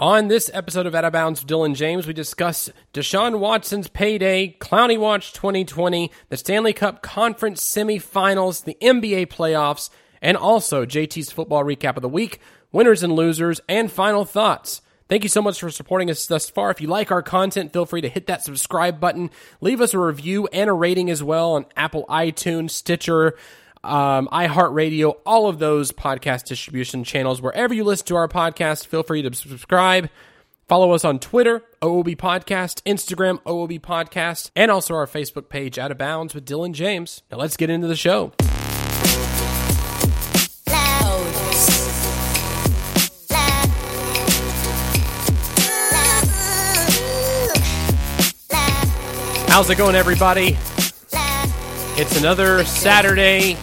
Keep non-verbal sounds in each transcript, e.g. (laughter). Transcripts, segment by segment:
On this episode of Out of Bounds, Dylan James, we discuss Deshaun Watson's payday, Clowney Watch 2020, the Stanley Cup Conference semifinals, the NBA playoffs, and also JT's football recap of the week, winners and losers, and final thoughts. Thank you so much for supporting us thus far. If you like our content, feel free to hit that subscribe button. Leave us a review and a rating as well on Apple iTunes, Stitcher, um, iHeartRadio, all of those podcast distribution channels. Wherever you listen to our podcast, feel free to subscribe. Follow us on Twitter, OOB Podcast, Instagram, OOB Podcast, and also our Facebook page, Out of Bounds with Dylan James. Now let's get into the show. How's it going, everybody? It's another Saturday,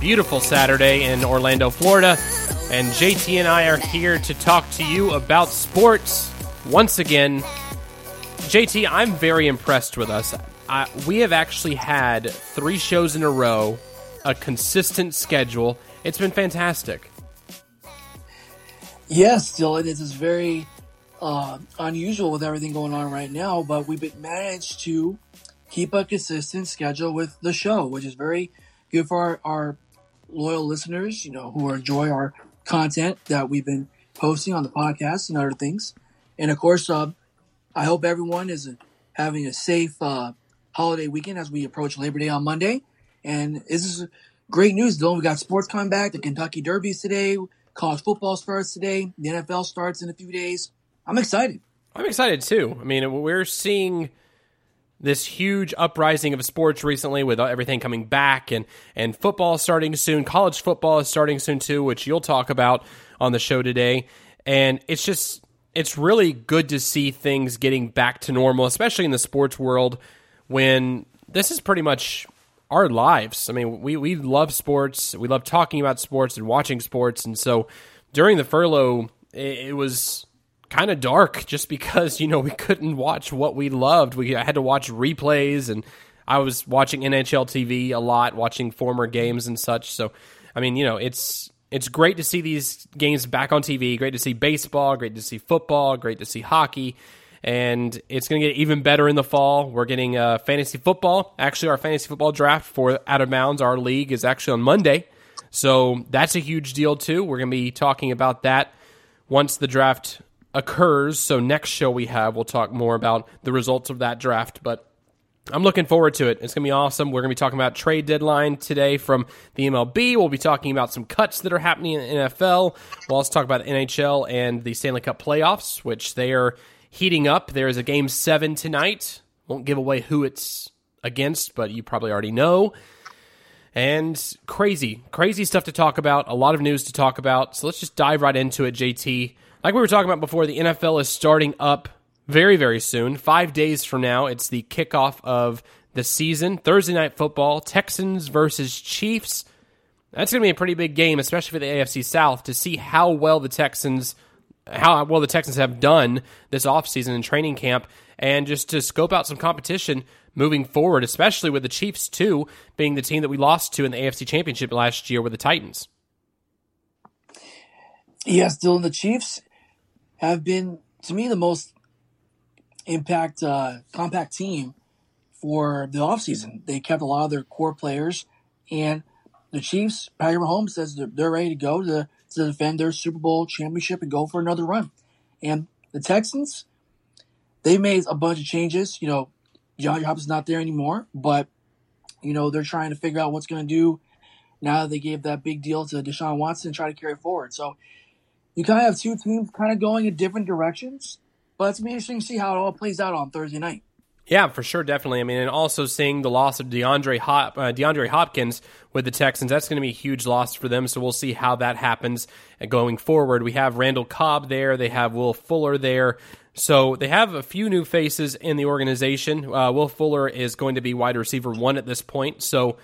beautiful Saturday in Orlando, Florida, and JT and I are here to talk to you about sports once again. JT, I'm very impressed with us. I, we have actually had three shows in a row, a consistent schedule. It's been fantastic. Yes, Dylan, this is very uh, unusual with everything going on right now, but we've managed to keep a consistent schedule with the show, which is very good for our, our loyal listeners, you know, who enjoy our content that we've been posting on the podcast and other things. And of course, uh, I hope everyone is having a safe uh, holiday weekend as we approach Labor Day on Monday. And this is great news, Dylan. We got sports coming back. The Kentucky Derby's today. College football starts today. The NFL starts in a few days. I'm excited. I'm excited too. I mean, we're seeing this huge uprising of sports recently with everything coming back and and football starting soon. College football is starting soon too which you'll talk about on the show today. And it's just it's really good to see things getting back to normal especially in the sports world when this is pretty much our lives. I mean we we love sports. We love talking about sports and watching sports. And so during the furlough it, it was kind of dark just because you know we couldn't watch what we loved. We I had to watch replays, and I was watching NHL TV a lot, watching former games and such. So, I mean, you know, it's it's great to see these games back on TV. Great to see baseball. Great to see football. Great to see hockey. And it's going to get even better in the fall. We're getting uh, fantasy football. Actually, our fantasy football draft for Out of Bounds, our league, is actually on Monday. So that's a huge deal, too. We're going to be talking about that once the draft occurs. So next show we have, we'll talk more about the results of that draft. But I'm looking forward to it. It's going to be awesome. We're going to be talking about trade deadline today from the MLB. We'll be talking about some cuts that are happening in the NFL. We'll also talk about NHL and the Stanley Cup playoffs, which they are heating up. There is a game seven tonight. Won't give away who it's against, but you probably already know. And crazy, crazy stuff to talk about. A lot of news to talk about. So let's just dive right into it, JT like we were talking about before, the NFL is starting up very, very soon. Five days from now, it's the kickoff of the season. Thursday night football, Texans versus Chiefs. That's going to be a pretty big game, especially for the AFC South, to see how well the Texans how well the Texans have done this offseason in training camp and just to scope out some competition moving forward, especially with the Chiefs too being the team that we lost to in the AFC Championship last year with the Titans. Yes, Dylan, the Chiefs have been, to me, the most impact uh, compact team for the offseason. They kept a lot of their core players, and the Chiefs, Patrick Mahomes says they're, they're ready to go to, to defend their Super Bowl championship and go for another run. And the Texans, they made a bunch of changes. You know, John Hopkins not there anymore, but you know they're trying to figure out what's going to do now that they gave that big deal to Deshaun Watson and try to carry it forward. So you kind of have two teams kind of going in different directions, but it's interesting to see how it all plays out on Thursday night. Yeah, for sure, definitely. I mean, and also seeing the loss of DeAndre Hop, uh, DeAndre Hopkins with the Texans, that's going to be a huge loss for them. So we'll see how that happens going forward. We have Randall Cobb there. They have Will Fuller there. So they have a few new faces in the organization. Uh, Will Fuller is going to be wide receiver one at this point. So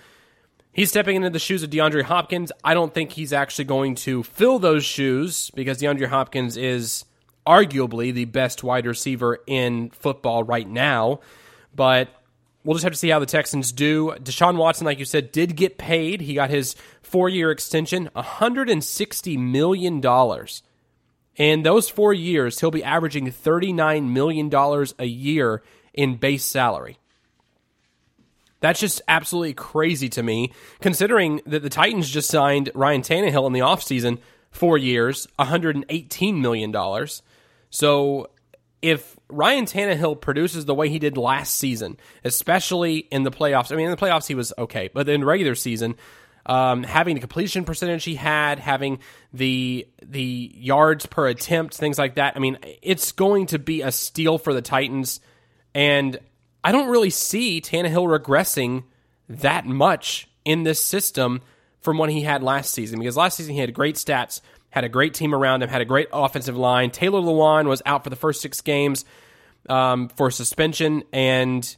He's stepping into the shoes of DeAndre Hopkins. I don't think he's actually going to fill those shoes because DeAndre Hopkins is arguably the best wide receiver in football right now. But we'll just have to see how the Texans do. Deshaun Watson, like you said, did get paid. He got his four year extension, $160 million. In those four years, he'll be averaging $39 million a year in base salary. That's just absolutely crazy to me, considering that the Titans just signed Ryan Tannehill in the offseason, four years, $118 million. So if Ryan Tannehill produces the way he did last season, especially in the playoffs, I mean, in the playoffs he was okay, but in regular season, um, having the completion percentage he had, having the the yards per attempt, things like that. I mean, it's going to be a steal for the Titans, and I don't really see Tannehill regressing that much in this system from what he had last season because last season he had great stats, had a great team around him, had a great offensive line. Taylor Lewan was out for the first six games um, for suspension, and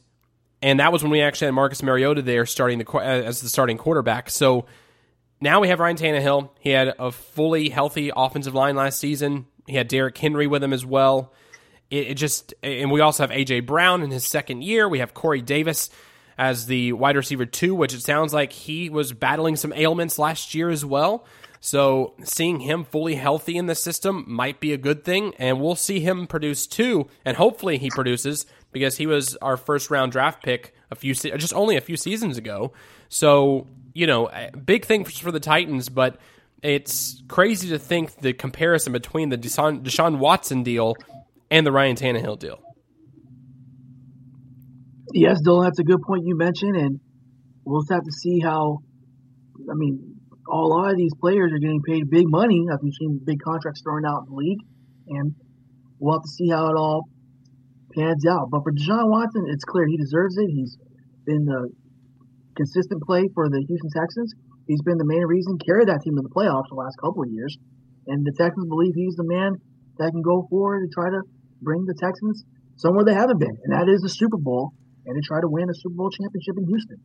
and that was when we actually had Marcus Mariota there starting the as the starting quarterback. So now we have Ryan Tannehill. He had a fully healthy offensive line last season. He had Derrick Henry with him as well. It, it just and we also have AJ Brown in his second year. We have Corey Davis as the wide receiver two, which it sounds like he was battling some ailments last year as well. So seeing him fully healthy in the system might be a good thing, and we'll see him produce too, and hopefully he produces because he was our first round draft pick a few just only a few seasons ago. So you know, eh, big thing for the Titans, but it's crazy to think the comparison between the Deshaun, Deshaun Watson deal and the Ryan Tannehill deal. Yes, Dylan, that's a good point you mentioned, and we'll just have to see how. I mean, a lot of these players are getting paid big money. I've seen big contracts thrown out in the league, and we'll have to see how it all pans out. But for Deshaun Watson, it's clear he deserves it. He's been the consistent play for the Houston Texans. He's been the main reason carried that team in the playoffs the last couple of years, and the Texans believe he's the man that can go forward and try to bring the Texans somewhere they haven't been, and that is the Super Bowl, and to try to win a Super Bowl championship in Houston.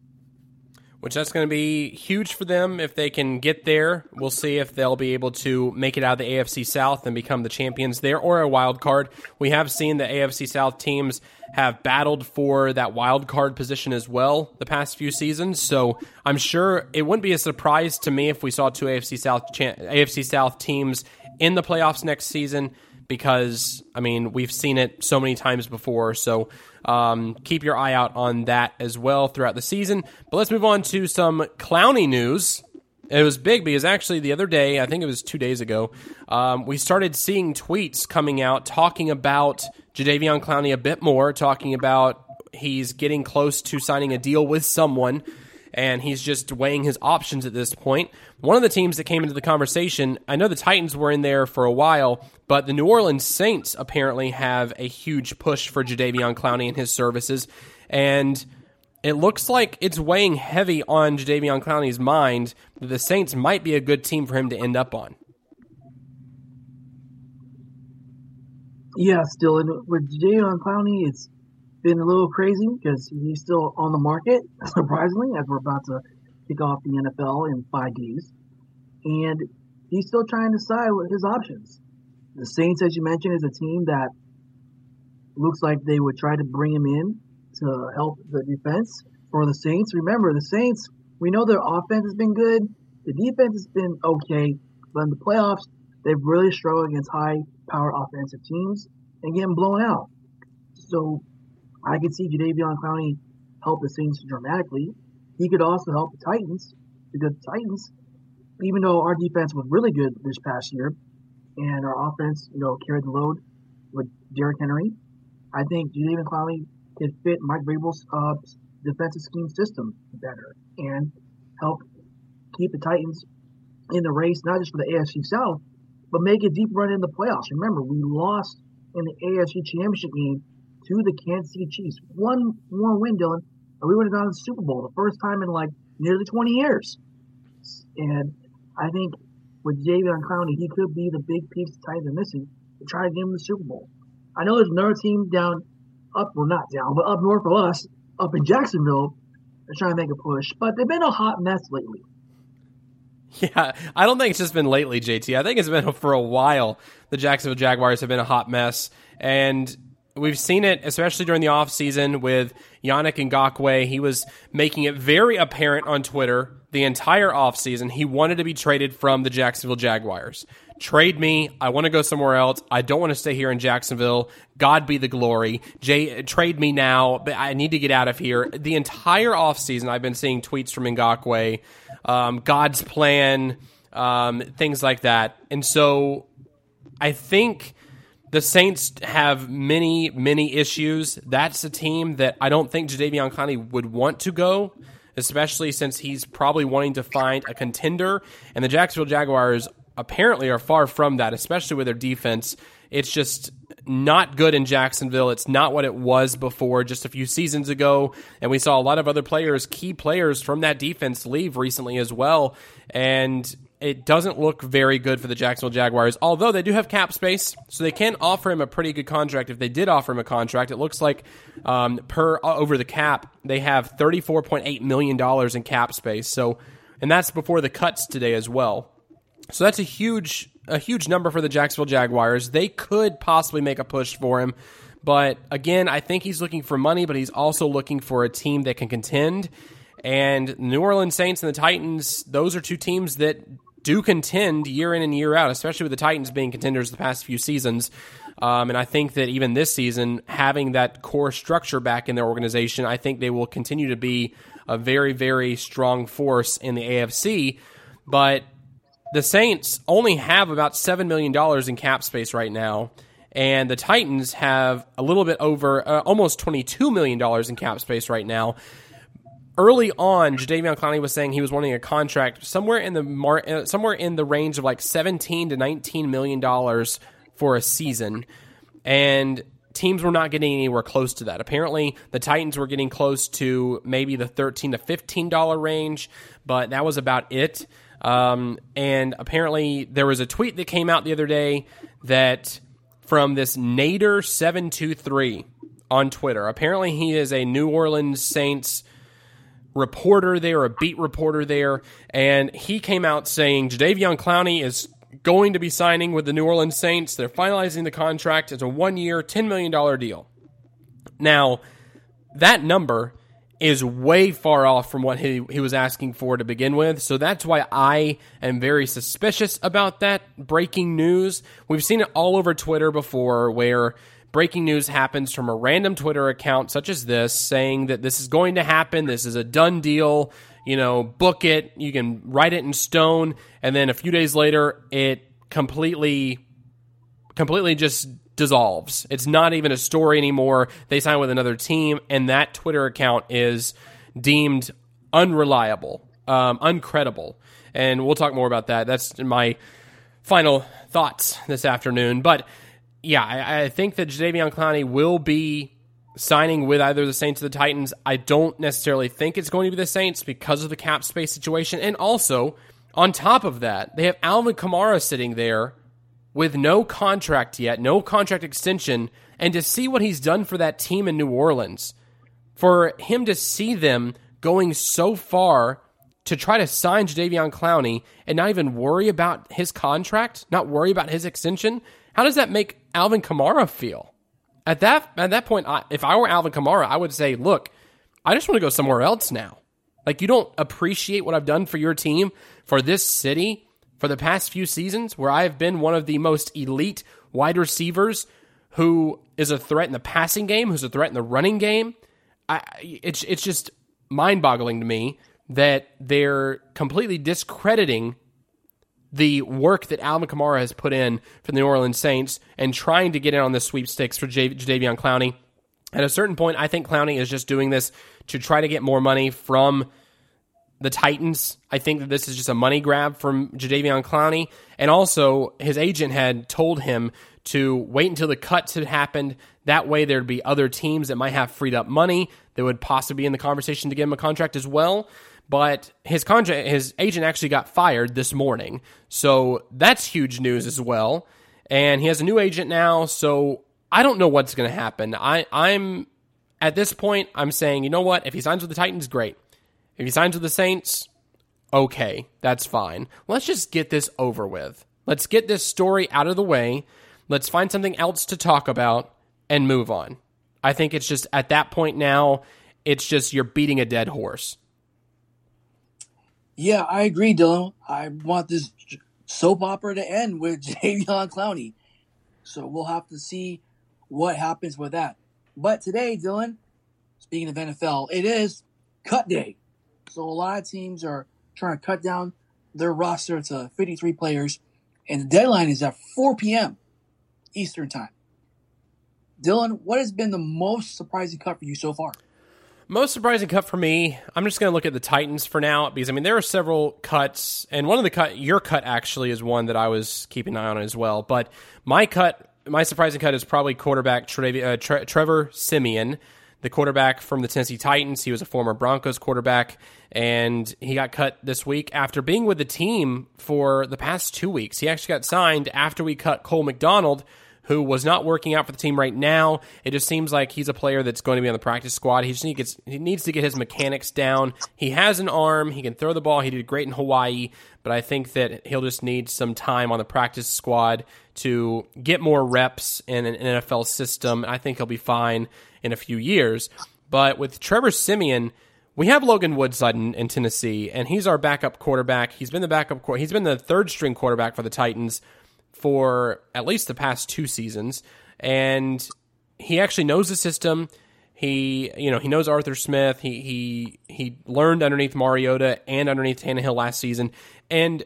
Which that's going to be huge for them if they can get there. We'll see if they'll be able to make it out of the AFC South and become the champions there or a wild card. We have seen the AFC South teams have battled for that wild card position as well the past few seasons. So I'm sure it wouldn't be a surprise to me if we saw two AFC South AFC South teams in the playoffs next season because I mean we've seen it so many times before. So um, keep your eye out on that as well throughout the season. But let's move on to some Clowney news. It was big because actually the other day, I think it was two days ago, um, we started seeing tweets coming out talking about Jadeveon Clowney a bit more, talking about he's getting close to signing a deal with someone and he's just weighing his options at this point. One of the teams that came into the conversation, I know the Titans were in there for a while, but the New Orleans Saints apparently have a huge push for Jadeveon Clowney and his services, and it looks like it's weighing heavy on Jadeveon Clowney's mind that the Saints might be a good team for him to end up on. Yeah, still, and with Jadeveon Clowney, it's been a little crazy because he's still on the market, (laughs) surprisingly, as we're about to kick off the NFL in five days. And he's still trying to decide what his options. The Saints, as you mentioned, is a team that looks like they would try to bring him in to help the defense for the Saints. Remember, the Saints, we know their offense has been good, the defense has been okay, but in the playoffs, they've really struggled against high power offensive teams and getting blown out. So I could see Jadeveon Clowney help the Saints dramatically. He could also help the Titans because the Titans, even though our defense was really good this past year, and our offense, you know, carried the load with Derrick Henry, I think Jadeveon Clowney could fit Mike Vrabel's uh, defensive scheme system better and help keep the Titans in the race, not just for the AFC South, but make a deep run in the playoffs. Remember, we lost in the AFC Championship game to the Kansas City Chiefs. One more win, Dylan, and we would have gone to the Super Bowl, the first time in like nearly 20 years. And I think with Jadeveon Clowney, he could be the big piece the Titans are missing to try to get him the Super Bowl. I know there's another team down, up, well, not down, but up north of us, up in Jacksonville, they're trying to make a push, but they've been a hot mess lately. (laughs) Yeah, I don't think it's just been lately, JT. I think it's been (laughs) for a while. The Jacksonville Jaguars have been a hot mess. And we've seen it, especially during the offseason with Yannick Ngakoue. He was making it very apparent on Twitter the entire offseason. He wanted to be traded from the Jacksonville Jaguars. Trade me. I want to go somewhere else. I don't want to stay here in Jacksonville. God be the glory. Jay, trade me now. But I need to get out of here. The entire offseason, I've been seeing tweets from Ngakoue, um, God's plan, um, things like that. And so I think the Saints have many, many issues. That's a team that I don't think Jadeveon Clowney would want to go, especially since he's probably wanting to find a contender. And the Jacksonville Jaguars apparently are far from that, especially with their defense. It's just not good in Jacksonville. It's not what it was before just a few seasons ago. And we saw a lot of other players, key players from that defense, leave recently as well. And it doesn't look very good for the Jacksonville Jaguars, although they do have cap space, so they can offer him a pretty good contract. If they did offer him a contract, it looks like um, per uh, over the cap, they have thirty four point eight million dollars in cap space. So, and that's before the cuts today as well. So that's a huge a huge number for the Jacksonville Jaguars. They could possibly make a push for him. But again, I think he's looking for money, but he's also looking for a team that can contend. And New Orleans Saints and the Titans, those are two teams that do contend year in and year out, especially with the Titans being contenders the past few seasons. Um, and I think that even this season, having that core structure back in their organization, I think they will continue to be a very, very strong force in the AFC. But the Saints only have about $7 million in cap space right now. And the Titans have a little bit over, uh, almost $22 million in cap space right now early on, Jadeveon Clowney was saying he was wanting a contract somewhere in the mar- uh, somewhere in the range of like 17 to 19 million dollars for a season, and teams were not getting anywhere close to that. Apparently, the Titans were getting close to maybe the 13 to 15 dollar range, but that was about it. Um, and apparently, there was a tweet that came out the other day that from this Nader seven two three on Twitter. Apparently, he is a New Orleans Saints reporter there, a beat reporter there, and he came out saying Jadeveon Clowney is going to be signing with the New Orleans Saints. They're finalizing the contract. It's a one year, $10 million deal. Now, that number is way far off from what he, he was asking for to begin with. So that's why I am very suspicious about that breaking news. We've seen it all over Twitter before where breaking news happens from a random Twitter account such as this saying that this is going to happen, this is a done deal, you know, book it, you can write it in stone, and then a few days later it completely completely just dissolves. It's not even a story anymore. They sign with another team, and that Twitter account is deemed unreliable, um, uncredible. And we'll talk more about that. That's my final thoughts this afternoon. But yeah, I, I think that Jadeveon Clowney will be signing with either the Saints or the Titans. I don't necessarily think it's going to be the Saints because of the cap space situation. And also, on top of that, they have Alvin Kamara sitting there with no contract yet, no contract extension, and to see what he's done for that team in New Orleans, for him to see them going so far to try to sign Jadeveon Clowney and not even worry about his contract, not worry about his extension, how does that make Alvin Kamara feel? At that at that point, I, if I were Alvin Kamara, I would say, "Look, I just want to go somewhere else now. Like you don't appreciate what I've done for your team, for this city, for the past few seasons, where I have been one of the most elite wide receivers, who is a threat in the passing game, who's a threat in the running game. I, it's it's just mind boggling to me that they're completely discrediting the work that Alvin Kamara has put in for the New Orleans Saints and trying to get in on the sweepstakes for J- Jadeveon Clowney. At a certain point, I think Clowney is just doing this to try to get more money from the Titans. I think that this is just a money grab from Jadeveon Clowney. And also, his agent had told him to wait until the cuts had happened. That way, there'd be other teams that might have freed up money that would possibly be in the conversation to give him a contract as well but his contract, his agent actually got fired this morning, so that's huge news as well. And he has a new agent now, so I don't know what's going to happen. I, I'm at this point, I'm saying, you know what? If he signs with the Titans, great. If he signs with the Saints, okay, that's fine. Let's just get this over with. Let's get this story out of the way. Let's find something else to talk about and move on. I think it's just at that point now, it's just you're beating a dead horse. Yeah, I agree, Dylan. I want this soap opera to end with (laughs) Jadeveon Clowney. So we'll have to see what happens with that. But today, Dylan, speaking of NFL, it is cut day. So a lot of teams are trying to cut down their roster to 53 players, and the deadline is at 4 p.m. Eastern Time. Dylan, what has been the most surprising cut for you so far? Most surprising cut for me, I'm just going to look at the Titans for now because I mean there are several cuts, and one of the cut, your cut actually is one that I was keeping an eye on as well. But my cut, my surprising cut is probably quarterback Tre- uh, Tre- Trevor Siemian, the quarterback from the Tennessee Titans. He was a former Broncos quarterback, and he got cut this week after being with the team for the past two weeks. He actually got signed after we cut Cole McDonald who was not working out for the team right now. It just seems like he's a player that's going to be on the practice squad. He just needs, he needs to get his mechanics down. He has an arm. He can throw the ball. He did great in Hawaii, but I think that he'll just need some time on the practice squad to get more reps in an NFL system. I think he'll be fine in a few years. But with Trevor Siemian, we have Logan Woodside in, in, Tennessee, and he's our backup quarterback. He's been the backup. He's been the third string quarterback for the Titans for at least the past two seasons, and he actually knows the system. He, you know, he knows Arthur Smith. He he he learned underneath Mariota and underneath Tannehill last season, and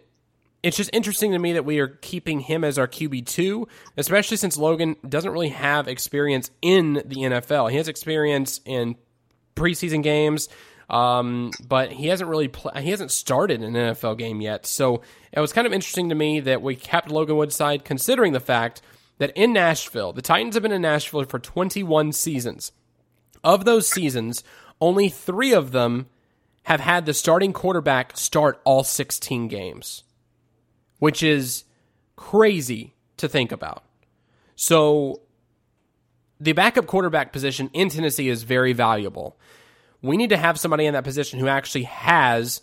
it's just interesting to me that we are keeping him as our QB two, especially since Logan doesn't really have experience in the NFL. He has experience in preseason games, um, but he hasn't really pl- he hasn't started an NFL game yet. So it was kind of interesting to me that we kept Logan Woodside, considering the fact that in Nashville, the Titans have been in Nashville for 21 seasons. Of those seasons, only three of them have had the starting quarterback start all 16 games, which is crazy to think about. So the backup quarterback position in Tennessee is very valuable we need to have somebody in that position who actually has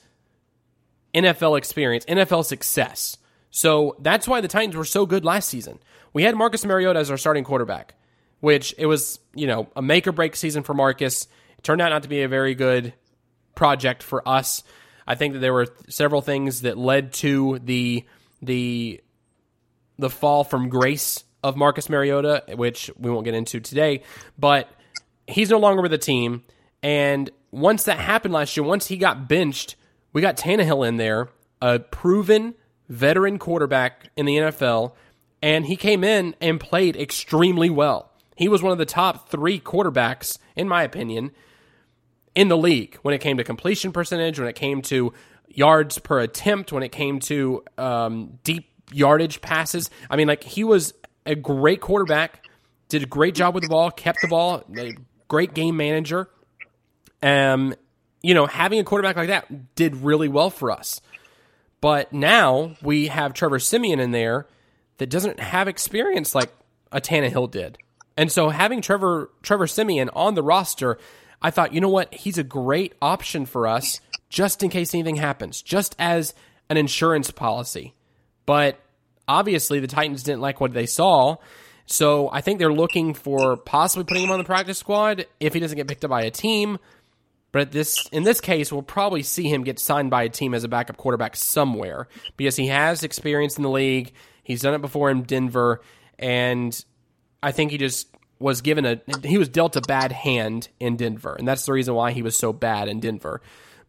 NFL experience, NFL success. So that's why the Titans were so good last season. We had Marcus Mariota as our starting quarterback, which it was, you know, a make or break season for Marcus. It turned out not to be a very good project for us. I think that there were several things that led to the the the fall from grace of Marcus Mariota, which we won't get into today, but he's no longer with the team. And once that happened last year, once he got benched, we got Tannehill in there, a proven veteran quarterback in the NFL, and he came in and played extremely well. He was one of the top three quarterbacks, in my opinion, in the league when it came to completion percentage, when it came to yards per attempt, when it came to um, deep yardage passes. I mean, like he was a great quarterback, did a great job with the ball, kept the ball, great game manager. Um, you know, having a quarterback like that did really well for us. But now we have Trevor Siemian in there that doesn't have experience like a Tannehill did. And so having Trevor Trevor Siemian on the roster, I thought, you know what, he's a great option for us just in case anything happens, just as an insurance policy. But obviously the Titans didn't like what they saw. So I think they're looking for possibly putting him on the practice squad if he doesn't get picked up by a team but this in this case, we'll probably see him get signed by a team as a backup quarterback somewhere because he has experience in the league. He's done it before in Denver, and I think he just was given a he was dealt a bad hand in Denver, and that's the reason why he was so bad in Denver.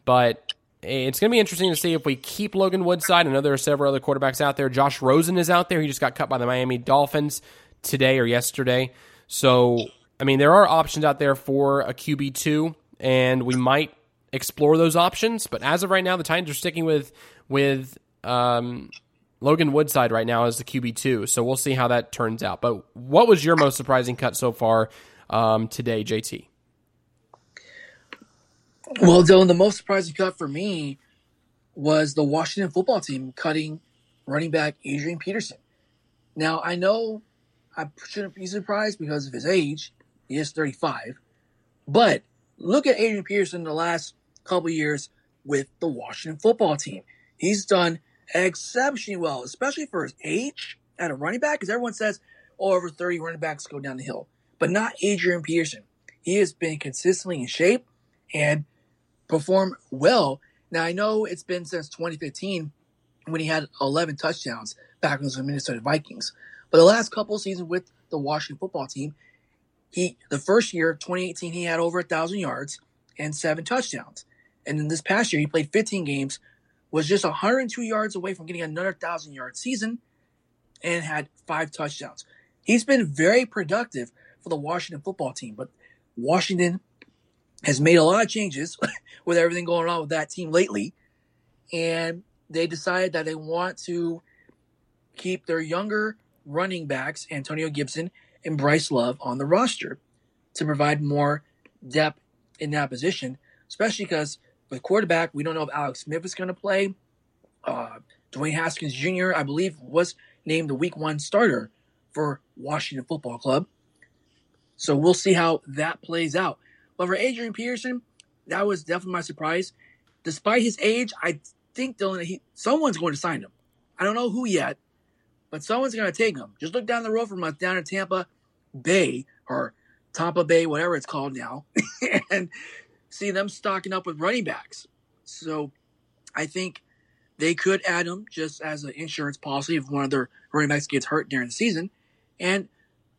But it's going to be interesting to see if we keep Logan Woodside. I know there are several other quarterbacks out there. Josh Rosen is out there. He just got cut by the Miami Dolphins today or yesterday. So, I mean, there are options out there for a QB2 and we might explore those options. But as of right now, the Titans are sticking with with um, Logan Woodside right now as the QB two. So we'll see how that turns out. But what was your most surprising cut so far um, today, JT? Well, Dylan, the most surprising cut for me was the Washington football team cutting running back Adrian Peterson. Now I know I shouldn't be surprised because of his age. He is 35. But Look at Adrian Peterson the last couple years with the Washington football team. He's done exceptionally well, especially for his age at a running back, because everyone says, oh, over 30 running backs go down the hill. but not Adrian Peterson. He has been consistently in shape and performed well. Now I know it's been since 2015 when he had 11 touchdowns back when with the Minnesota Vikings, but the last couple seasons with the Washington football team, he the first year 2018 he had over a thousand yards and seven touchdowns, and in this past year he played 15 games, was just 102 yards away from getting another thousand yard season, and had five touchdowns. He's been very productive for the Washington football team, but Washington has made a lot of changes (laughs) with everything going on with that team lately. And they decided that they want to keep their younger running backs, Antonio Gibson and Bryce Love, on the roster to provide more depth in that position, especially because with quarterback, we don't know if Alex Smith is going to play. Uh, Dwayne Haskins Jr., I believe, was named the week one starter for Washington Football Club. So we'll see how that plays out. But for Adrian Peterson, that was definitely my surprise. Despite his age, I think Dylan, he, someone's going to sign him. I don't know who yet, but someone's going to take him. Just look down the road from us, down in Tampa Bay or Tampa Bay, whatever it's called now, (laughs) and see them stocking up with running backs. So I think they could add him just as an insurance policy if one of their running backs gets hurt during the season. And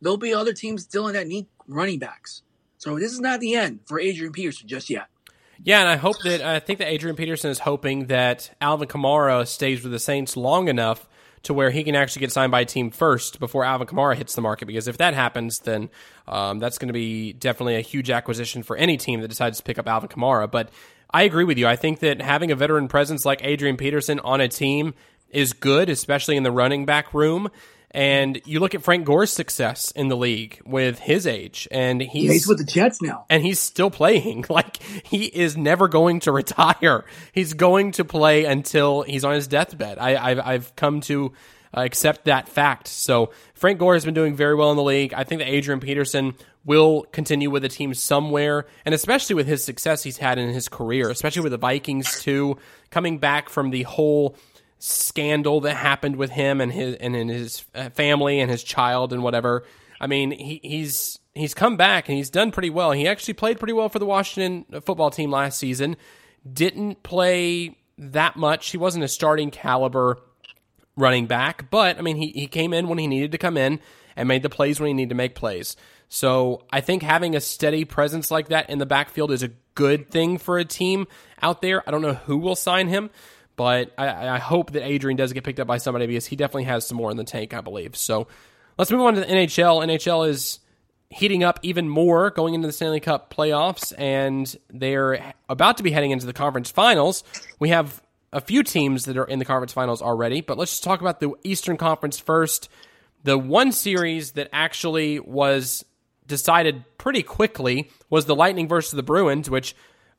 there'll be other teams still in that need running backs. So this is not the end for Adrian Peterson just yet. Yeah, and I hope that I think that Adrian Peterson is hoping that Alvin Kamara stays with the Saints long enough to where he can actually get signed by a team first before Alvin Kamara hits the market. Because if that happens, then um, that's going to be definitely a huge acquisition for any team that decides to pick up Alvin Kamara. But I agree with you. I think that having a veteran presence like Adrian Peterson on a team is good, especially in the running back room. And you look at Frank Gore's success in the league with his age, and he's, he's with the Jets now, and he's still playing. (laughs) Like he is never going to (laughs) retire. He's going to play until he's on his deathbed. I, have I've come to uh, accept that fact. So Frank Gore has been doing very well in the league. I think that Adrian Peterson will continue with the team somewhere, and especially with his success he's had in his career, especially with the Vikings too, coming back from the whole scandal that happened with him and his and in his uh, family and his child and whatever. I mean, he, he's he's come back and he's done pretty well. He actually played pretty well for the Washington football team last season. Didn't play that much. He wasn't a starting caliber running back, but I mean, he, he came in when he needed to come in and made the plays when he needed to make plays. So I think having a steady presence like that in the backfield is a good thing for a team out there. I don't know who will sign him, but I, I, hope that Adrian does get picked up by somebody because he definitely has some more in the tank, I believe. So let's move on to the NHL. NHL is heating up even more going into the Stanley Cup playoffs, and they're about to be heading into the conference finals. We have a few teams that are in the conference finals already, but let's just talk about the Eastern Conference first. The one series that actually was decided pretty quickly was the Lightning versus the Bruins, which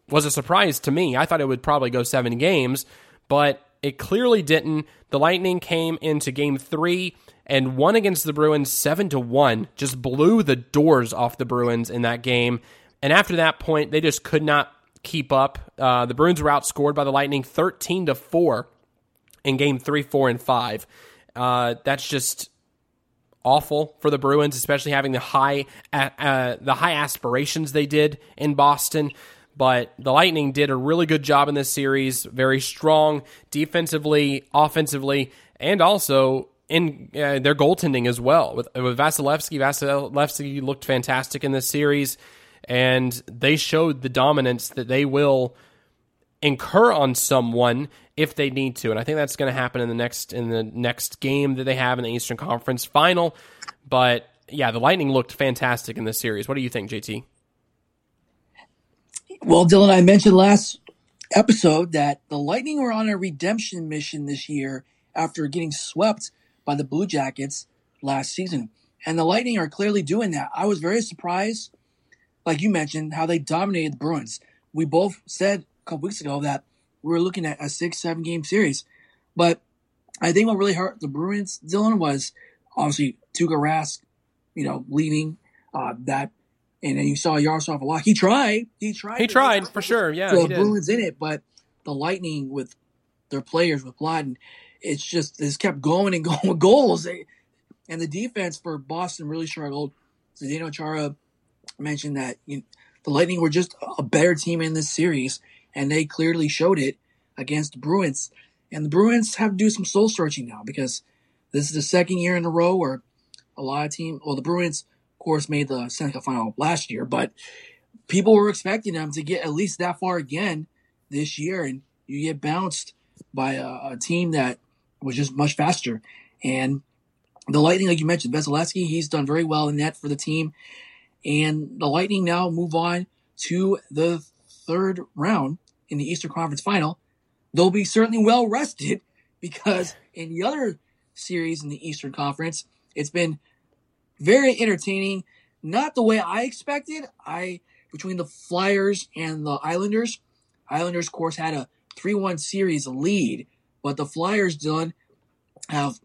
was a surprise to me. I thought it would probably go seven games, but it clearly didn't. The Lightning came into game three and won against the Bruins seven to one, just blew the doors off the Bruins in that game. And after that point, they just could not keep up. Uh, the Bruins were outscored by the Lightning thirteen to four in game three, four, and five. Uh, that's just awful for the Bruins, especially having the high uh, uh the high aspirations they did in Boston. But the Lightning did a really good job in this series, very strong defensively, offensively, and also in uh, their goaltending as well. With, with Vasilevskiy, Vasilevskiy looked fantastic in this series, and they showed the dominance that they will incur on someone if they need to. And I think that's going to happen in the next in the next game that they have in the Eastern Conference Final. But yeah, the Lightning looked fantastic in this series. What do you think, JT? Well, Dylan, I mentioned last episode that the Lightning were on a redemption mission this year after getting swept by the Blue Jackets last season. And the Lightning are clearly doing that. I was very surprised, like you mentioned, how they dominated the Bruins. We both said a couple weeks ago that we were looking at a six, seven game series. But I think what really hurt the Bruins, Dylan, was obviously Tuukka Rask, you know, leaving. Uh, that and then you saw Yaroslav Halak. He tried. He tried. He tried for sure. Yeah, the Bruins in it, but the Lightning with their players with Gladden, it's just it's kept going and (laughs) going with goals. And the defense for Boston really struggled. Zdeno Chara mentioned that you know, the Lightning were just a better team in this series, and they clearly showed it against the Bruins. And the Bruins have to do some soul searching now because this is the second year in a row where a lot of teams, well, the Bruins, course, made the Cup final last year, but people were expecting them to get at least that far again this year, and you get bounced by a, a team that was just much faster. And the Lightning, like you mentioned, Vasilevskiy, he's done very well in net for the team. And the Lightning now move on to the third round in the Eastern Conference Final. They'll be certainly well rested (laughs) because in the other series in the Eastern Conference, it's been very entertaining. Not the way I expected. I between the Flyers and the Islanders. Islanders, of course, had a 3-1 series lead, but the Flyers, Dylan, have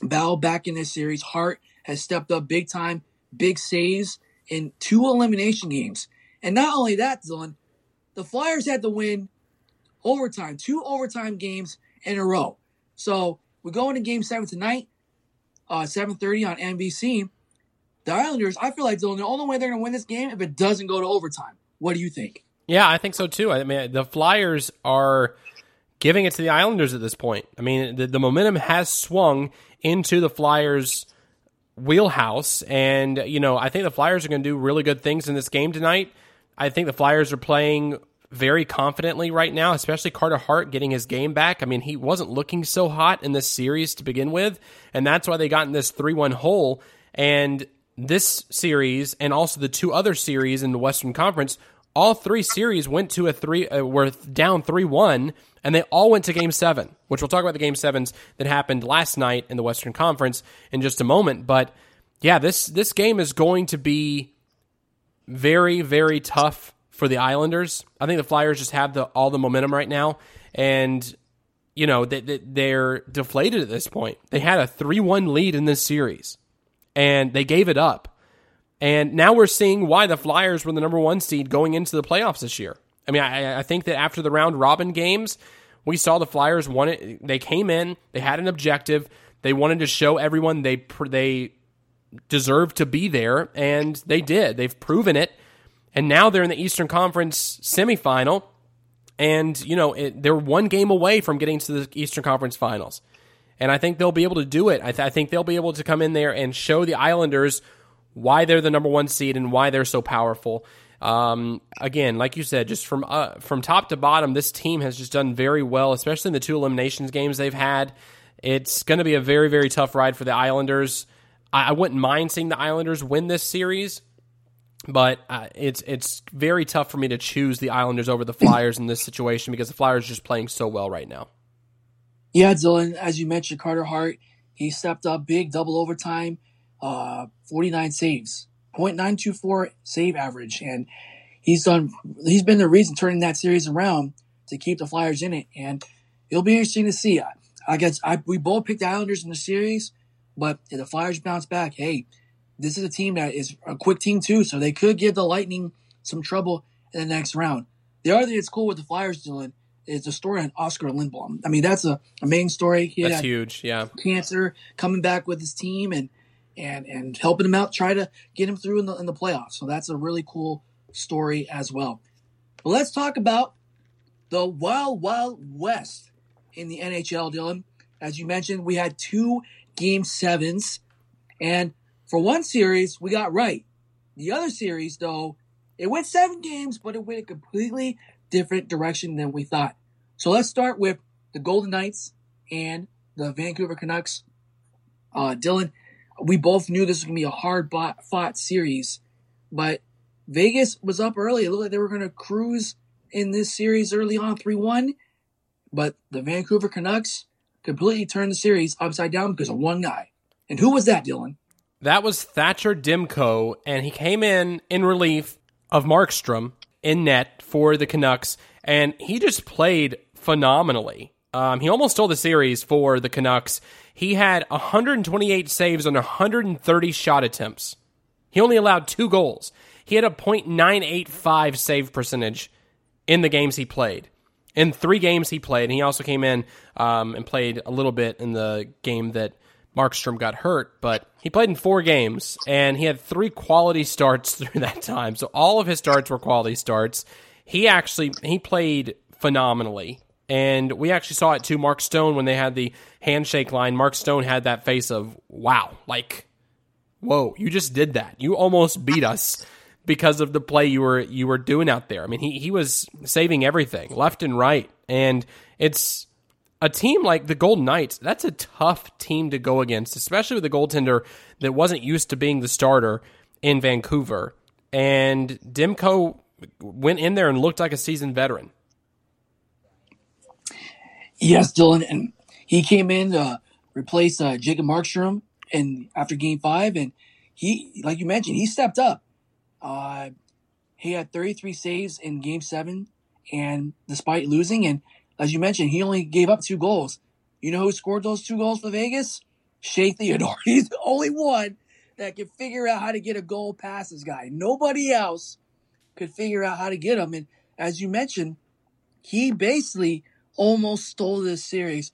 bowed back in this series. Hart has stepped up big time, big saves in two elimination games. And not only that, Dylan, the Flyers had to win overtime, two overtime games in a row. So we go into game seven tonight, uh, 7.30 on NBC. The Islanders, I feel like, Dylan, the only way they're going to win this game if it doesn't go to overtime. What do you think? Yeah, I think so too. I mean, the Flyers are giving it to the Islanders at this point. I mean, the, the momentum has swung into the Flyers' wheelhouse, and you know, I think the Flyers are going to do really good things in this game tonight. I think the Flyers are playing very confidently right now, especially Carter Hart getting his game back. I mean, he wasn't looking so hot in this series to begin with, and that's why they got in this 3 1 hole. And this series, and also the two other series in the Western Conference, all three series went to a three, uh, were down 3 1, and they all went to game seven, which we'll talk about the game sevens that happened last night in the Western Conference in just a moment. But yeah, this, this game is going to be very, very tough for the Islanders. I think the Flyers just have the all the momentum right now, and you know they, they, are deflated at this point. They had a three-one lead in this series, and they gave it up. And now we're seeing why the Flyers were the number one seed going into the playoffs this year. I mean, I, I think that after the round robin games, we saw the Flyers wanted. They came in, they had an objective, they wanted to show everyone they they deserved to be there, and they did. They've proven it and now they're in the Eastern Conference semifinal, and you know it, they're one game away from getting to the Eastern Conference Finals. And I think they'll be able to do it. I, th- I think they'll be able to come in there and show the Islanders why they're the number one seed and why they're so powerful. Um, again, like you said, just from uh, from top to bottom, this team has just done very well, especially in the two eliminations games they've had. It's going to be a very very tough ride for the Islanders. I, I wouldn't mind seeing the Islanders win this series, but uh, it's it's very tough for me to choose the Islanders over the Flyers in this situation because the Flyers are just playing so well right now. Yeah, Dylan, as you mentioned, Carter Hart, he stepped up big, double overtime, uh, 49 saves, 0.924 save average, and he's done. He's been the reason turning that series around to keep the Flyers in it, and it'll be interesting to see. I, I guess I, we both picked the Islanders in the series, but if the Flyers bounce back, hey, this is a team that is a quick team too, so they could give the Lightning some trouble in the next round. The other thing that's cool with the Flyers doing is a story on Oskar Lindblom. I mean, that's a, a main story. He that's huge, yeah. Cancer coming back with his team and and and helping him out, try to get him through in the in the playoffs. So that's a really cool story as well. But let's talk about the Wild Wild West in the NHL, Dylan. As you mentioned, we had two game sevens, and for one series, we got right. The other series, though, it went seven games, but it went a completely different direction than we thought. So let's start with the Golden Knights and the Vancouver Canucks. Uh, Dylan, we both knew this was going to be a hard fought series, but Vegas was up early. It looked like they were going to cruise in this series early on 3 1, but the Vancouver Canucks completely turned the series upside down because of one guy. And who was that, Dylan? That was Thatcher Demko, and he came in in relief of Markstrom in net for the Canucks, and he just played phenomenally. Um, he almost stole the series for the Canucks. He had 128 saves on 130 shot attempts. He only allowed two goals. He had a .985 save percentage in the games he played. In three games he played, and he also came in um, and played a little bit in the game that Markstrom got hurt, but he played in four games and he had three quality starts (laughs) through that time. So all of his starts were quality starts. He actually he played phenomenally. And we actually saw it too. Mark Stone when they had the handshake line, Mark Stone had that face of wow, like whoa, you just did that. You almost beat us because of the play you were you were doing out there. I mean, he he was saving everything left and right, and it's a team like the Golden Knights. That's a tough team to go against, especially with a goaltender that wasn't used to being the starter in Vancouver. And Demko went in there and looked like a seasoned veteran. Yes, Dylan, and he came in to replace uh, Jacob Markstrom, and after Game Five, and he, like you mentioned, he stepped up. Uh, he had 33 saves in Game Seven, and despite losing, and as you mentioned, he only gave up two goals. You know who scored those two goals for Vegas? Shea Theodore. He's (laughs) the only one that can figure out how to get a goal past this guy. Nobody else could figure out how to get him. And as you mentioned, he basically almost stole this series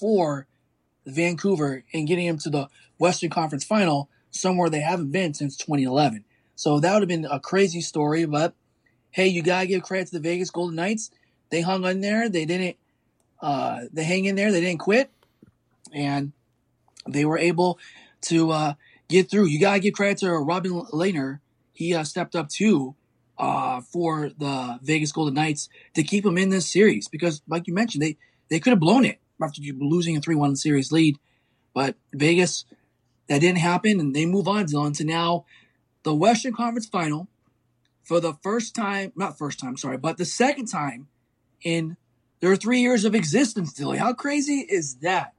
for Vancouver and getting him to the Western Conference final, somewhere they haven't been since 2011. So that would have been a crazy story, but hey, you gotta give credit to the Vegas Golden Knights. They hung in there. They didn't. Uh, they hang in there. They didn't quit, and they were able to uh, get through. You gotta give credit to Robin Lehner. He uh, stepped up too uh, for the Vegas Golden Knights to keep them in this series because, like you mentioned, they they could have blown it after losing a three one series lead, but Vegas that didn't happen, and they move on Dylan to now the Western Conference Final for the first time, not first time, sorry, but the second time in their three years of existence, Dilly. How crazy is that?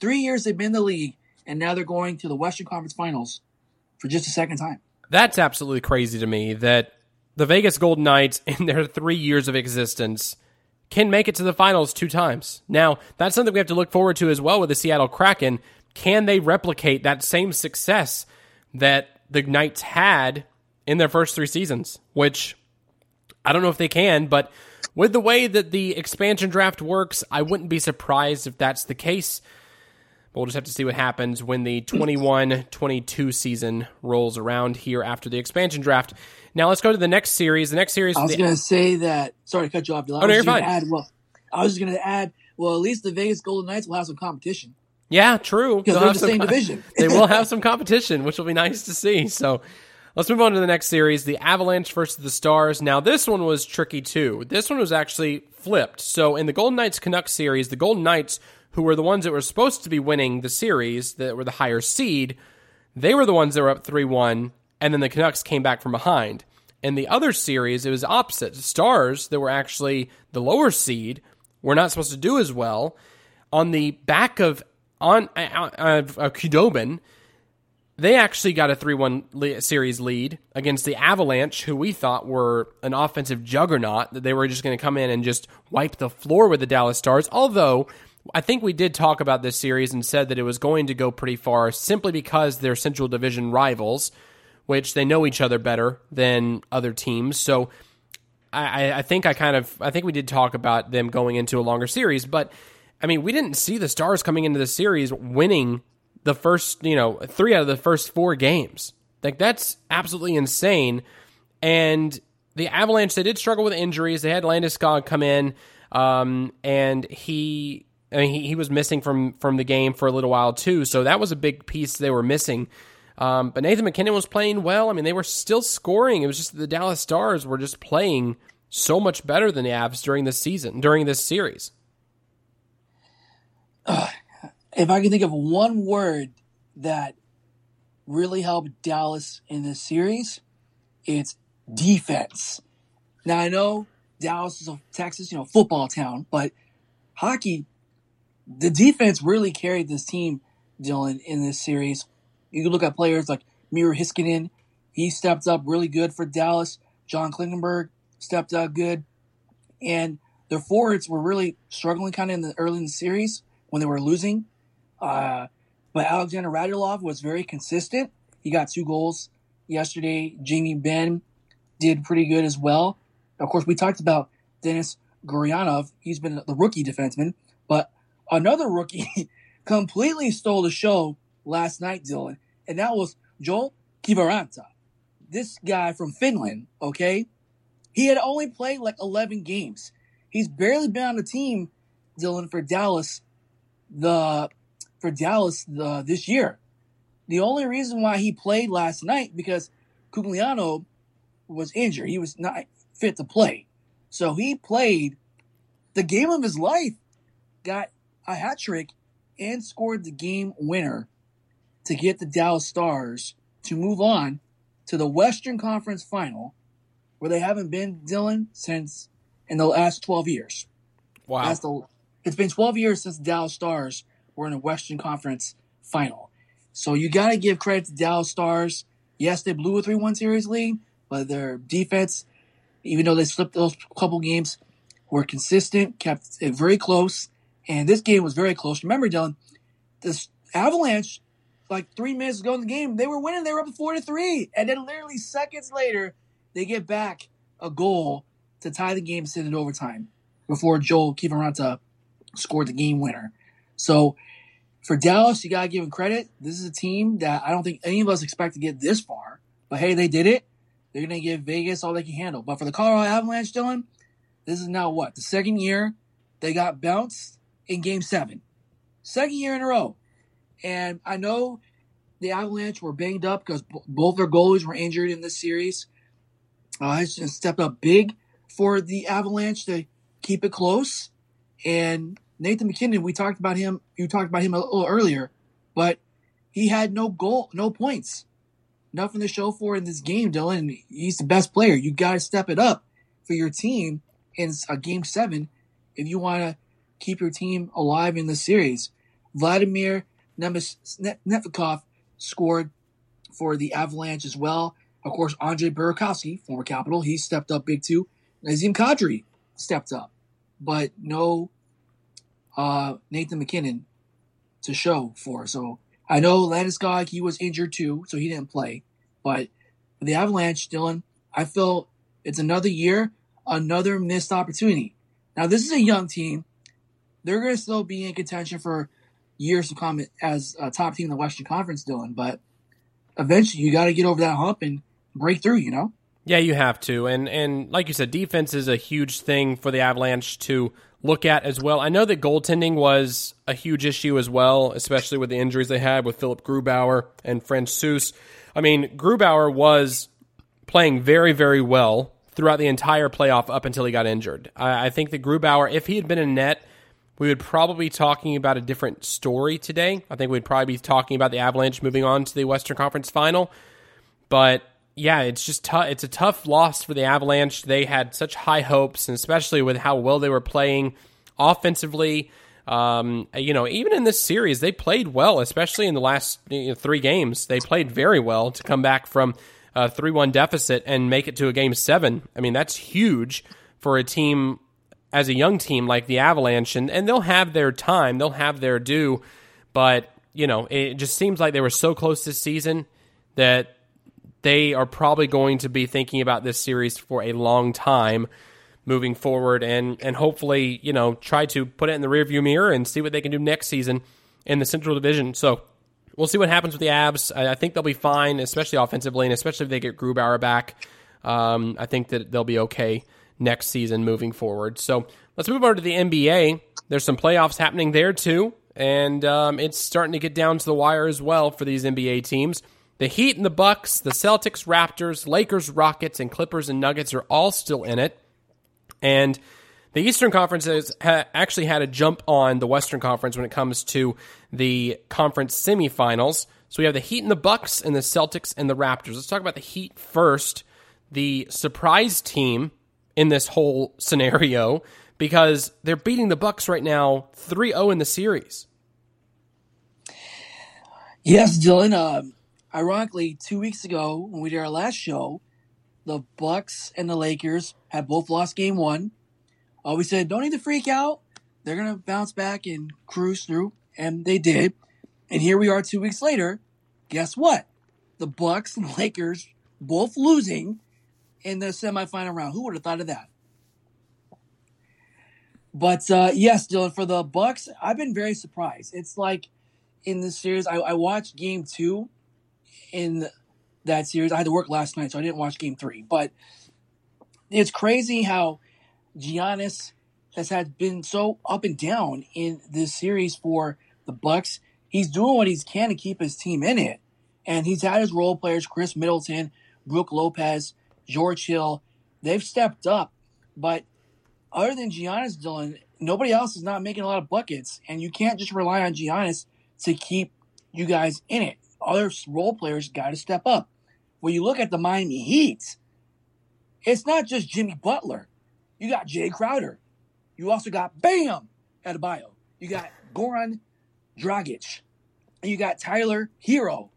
Three years they've been in the league, and now they're going to the Western Conference Finals for just a second time. That's absolutely crazy to me that the Vegas Golden Knights, (laughs) in their three years of existence, can make it to the finals two times. Now, that's something we have to look forward to as well with the Seattle Kraken. Can they replicate that same success that the Knights had in their first three seasons? Which I don't know if they can, but with the way that the expansion draft works, I wouldn't be surprised if that's the case. But we'll just have to see what happens when the 21 22 season rolls around here after the expansion draft. Now let's go to the next series. The next series. I was going to say that. Sorry to cut you off. Dylan. Oh, no, you're fine. Add, well, I was just going to add. Well, at least the Vegas Golden Knights will have some competition yeah, true. because they're have the same co- division. (laughs) they will have (laughs) some competition, which will be nice to see. So let's move on to the next series the Avalanche versus the Stars. Now, this one was tricky too. This one was actually flipped. So in the Golden Knights Canucks series, the Golden Knights, who were the ones that were supposed to be winning the series, that were the higher seed, they were the ones that were up 3 1, and then the Canucks came back from behind. In the other series, it was opposite. The Stars, that were actually the lower seed, were not supposed to do as well. On the back of on uh, uh, Khudobin, they actually got a 3 1 series lead against the Avalanche, who we thought were an offensive juggernaut, that they were just going to come in and just wipe the floor with the Dallas Stars. Although, I think we did talk about this series and said that it was going to go pretty far simply because they're Central Division rivals, which they know each other better than other teams. So, I, I- I think I kind of I think we did talk about them going into a longer series, but I mean we didn't see the Stars coming into the series winning the first you know three out of the first four games. Like that's absolutely insane. And the Avalanche they did struggle with injuries. They had Landeskog come in, um, and he. I mean, he, he was missing from from the game for a little while too, so that was a big piece they were missing. Um, but Nathan MacKinnon was playing well. I mean, they were still scoring. It was just the Dallas Stars were just playing so much better than the Avs during this season, during this series. If I can think of one word that really helped Dallas in this series, it's defense. Now I know Dallas is a Texas, you know, football town, but hockey, the defense really carried this team, Dylan, in this series. You can look at players like Miro Heiskanen. He stepped up really good for Dallas. John Klingenberg stepped up good. And their forwards were really struggling kind of in the early in the series when they were losing. Uh, but Alexander Radulov was very consistent. He got two goals yesterday. Jamie Benn did pretty good as well. Of course, we talked about Dennis Gurianov. He's been the rookie defenseman, but another rookie (laughs) completely stole the show last night, Dylan, and that was Joel Kiviranta. This guy from Finland, okay? He had only played like 11 games. He's barely been on the team, Dylan, for Dallas the for Dallas the this year. The only reason why he played last night because Cogliano was injured. He was not fit to play. So he played the game of his life, got a hat trick, and scored the game winner to get the Dallas Stars to move on to the Western Conference final, where they haven't been, Dylan, since in the last 12 years. Wow. The, it's been 12 years since the Dallas Stars were in a Western Conference final. So you got to give credit to Dallas Stars. Yes, they blew a 3 1 series lead, but their defense, even though they slipped those couple games, were consistent, kept it very close. And this game was very close. Remember, Dylan, this Avalanche, like three minutes ago in the game, they were winning. They were up four to three, and then literally seconds later, they get back a goal to tie the game, send it overtime before Joel Kiviranta scored the game winner. So for Dallas, you gotta give them credit. This is a team that I don't think any of us expect to get this far, but hey, they did it. They're gonna give Vegas all they can handle. But for the Colorado Avalanche, Dylan, this is now what the second year they got bounced in Game Seven, second year in a row. And I know the Avalanche were banged up because b- both their goalies were injured in this series. Uh, it's just stepped up big for the Avalanche to keep it close. And Nathan MacKinnon, we talked about him. You talked about him a little earlier, but he had no goal, no points, nothing to show for in this game. Dylan, he's the best player. You got to step it up for your team in a game seven if you want to keep your team alive in the series. Vladimir Namestnikov scored for the Avalanche as well. Of course, Andre Burakovsky, former Capital, he stepped up big too. Nazem Kadri stepped up, but no uh, Nathan MacKinnon to show for. So I know Landeskog, he was injured too, so he didn't play. But the Avalanche, Dylan, I feel it's another year, another missed opportunity. Now, this is a young team. They're going to still be in contention for years to come as a top team in the Western Conference, Dylan. But eventually, you got to get over that hump and break through. You know. Yeah, you have to, and and like you said, defense is a huge thing for the Avalanche to look at as well. I know that goaltending was a huge issue as well, especially with the injuries they had with Philip Grubauer and Francouz. I mean, Grubauer was playing very, very well throughout the entire playoff up until he got injured. I, I think that Grubauer, if he had been in net, we would probably be talking about a different story today. I think we'd probably be talking about the Avalanche moving on to the Western Conference Final. But yeah, it's just tough. It's a tough loss for the Avalanche. They had such high hopes, and especially with how well they were playing offensively. Um, you know, even in this series, they played well, especially in the last you know, three games. They played very well to come back from a three-one deficit and make it to a game seven. I mean, that's huge for a team as a young team like the Avalanche, and and they'll have their time, they'll have their due, but you know, it just seems like they were so close this season that they are probably going to be thinking about this series for a long time moving forward and and hopefully, you know, try to put it in the rearview mirror and see what they can do next season in the Central Division. So we'll see what happens with the Avs. I, I think they'll be fine, especially offensively, and especially if they get Grubauer back. Um, I think that they'll be okay next season moving forward. So let's move over to the NBA. There's some playoffs happening there too, and um, it's starting to get down to the wire as well for these NBA teams. The Heat and the Bucks, the Celtics, Raptors, Lakers, Rockets, and Clippers and Nuggets are all still in it. And the Eastern Conference has ha- actually had a jump on the Western Conference when it comes to the conference semifinals. So we have the Heat and the Bucks and the Celtics and the Raptors. Let's talk about the Heat first. The surprise team in this whole scenario because they're beating the Bucks right now 3-0 in the series. Yes, Dylan. Um, ironically, two weeks ago when we did our last show, the Bucks and the Lakers had both lost game one. Uh, we said, don't need to freak out. They're going to bounce back and cruise through. And they did. And here we are two weeks later. Guess what? The Bucks and (laughs) Lakers both losing in the semifinal round. Who would have thought of that? But uh, yes, Dylan, for the Bucks, I've been very surprised. It's like in this series. I, I watched game two in that series. I had to work last night, so I didn't watch game three. But it's crazy how Giannis has had been so up and down in this series for the Bucks. He's doing what he can to keep his team in it. And he's had his role players, Khris Middleton, Brook Lopez, George Hill. They've stepped up. But other than Giannis Dylan, nobody else is not making a lot of buckets. And you can't just rely on Giannis to keep you guys in it. Other role players got to step up. When you look at the Miami Heat, it's not just Jimmy Butler. You got Jae Crowder. You also got Bam Adebayo. You got Goran Dragic. And you got Tyler Herro.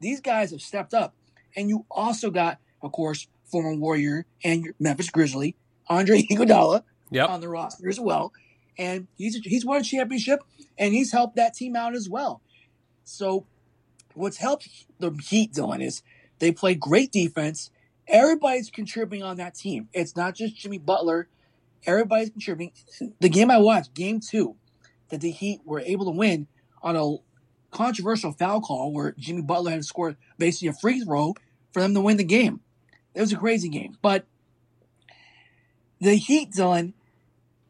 These guys have stepped up. And you also got, of course, former Warrior and Memphis Grizzly, Andre (laughs) Iguodala yep. on the roster as well. And he's he's won a championship and he's helped that team out as well. So what's helped the Heat, Dylan, is they play great defense. Everybody's contributing on that team. It's not just Jimmy Butler. Everybody's contributing. The game I watched, game two, that the Heat were able to win on a controversial foul call where Jimmy Butler had scored basically a free throw for them to win the game. It was a crazy game. But the Heat, Dylan,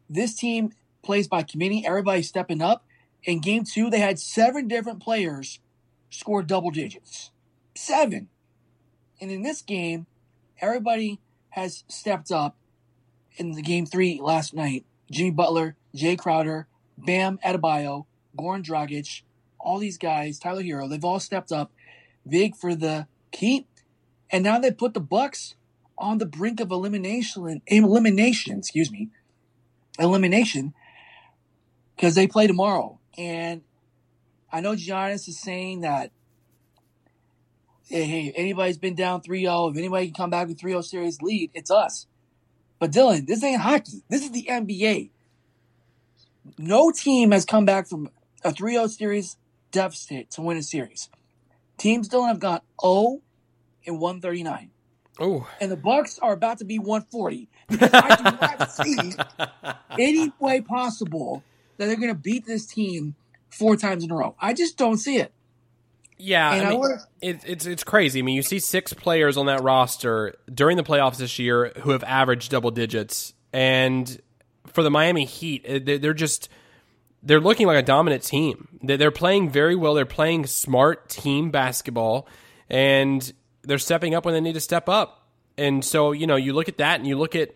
this team plays by committee. Everybody's stepping up. In game two, they had seven different players score double digits. Seven. And in this game, everybody has stepped up in the game three last night. Jimmy Butler, Jae Crowder, Bam Adebayo, Goran Dragic, all these guys, Tyler Herro, they've all stepped up big for the keep. And now they put the Bucks on the brink of elimination elimination, excuse me. Elimination because they play tomorrow. And I know Giannis is saying that hey, anybody's been down 3-0, if anybody can come back with 3-0 series lead, it's us. But Dylan, this ain't hockey. This is the NBA. No team has come back from a 3-0 series deficit to win a series. Teams still have gone 0 and 139. Oh. And the Bucks are about to be 140. (laughs) I do not see any way possible that they're going to beat this team four times in a row. I just don't see it. Yeah, And I I mean, wanna- it, it's it's crazy. I mean, you see six players on that roster during the playoffs this year who have averaged double digits, and for the Miami Heat, eh, they- they're just they're looking like a dominant team. They're playing very well. They're playing smart team basketball, and they're stepping up when they need to step up. And so, you know, you look at that, and you look at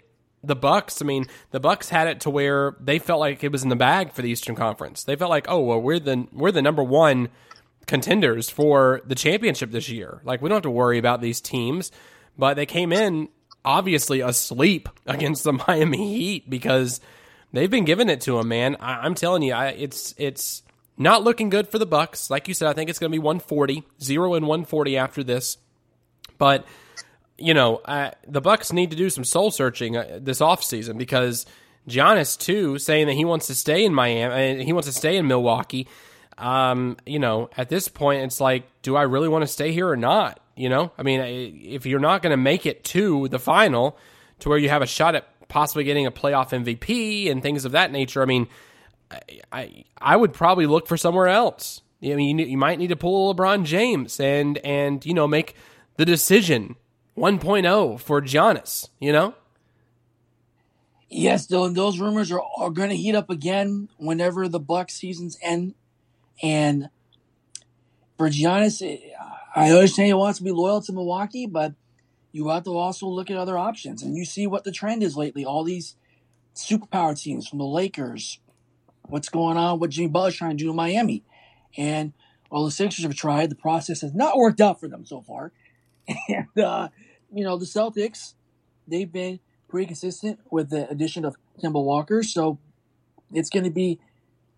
the Bucks. I mean, the Bucks had it to where they felt like it was in the bag for the Eastern Conference. They felt like, oh well, we're the we're the number one contenders for the championship this year. Like we don't have to worry about these teams, but they came in obviously asleep (laughs) against the Miami Heat because they've been giving it to them, man. I, I'm telling you, I, it's it's not looking good for the Bucks. Like you said, I think it's going to be 140, 0 and 140 after this. But you know, uh, the Bucks need to do some soul searching uh, this offseason because Giannis too saying that he wants to stay in Miami, uh, he wants to stay in Milwaukee. Um, you know, at this point, it's like, do I really want to stay here or not? You know, I mean, if you're not going to make it to the final, to where you have a shot at possibly getting a playoff MVP and things of that nature, I mean, I I, I would probably look for somewhere else. I mean, you, you might need to pull LeBron James and and you know make the decision 1.0 for Giannis. You know, Yes, Dylan, those rumors are, are going to heat up again whenever the Bucks seasons end. And for Giannis, eh, I understand he wants to be loyal to Milwaukee, but you have to also look at other options. And you see what the trend is lately. All these superpower teams from the Lakers, what's going on, what Jimmy Butler's trying to do in Miami. And while the Sixers have tried, the process has not worked out for them so far. (laughs) And, uh, you know, the Celtics, they've been pretty consistent with the addition of Kemba Walker. So it's going to be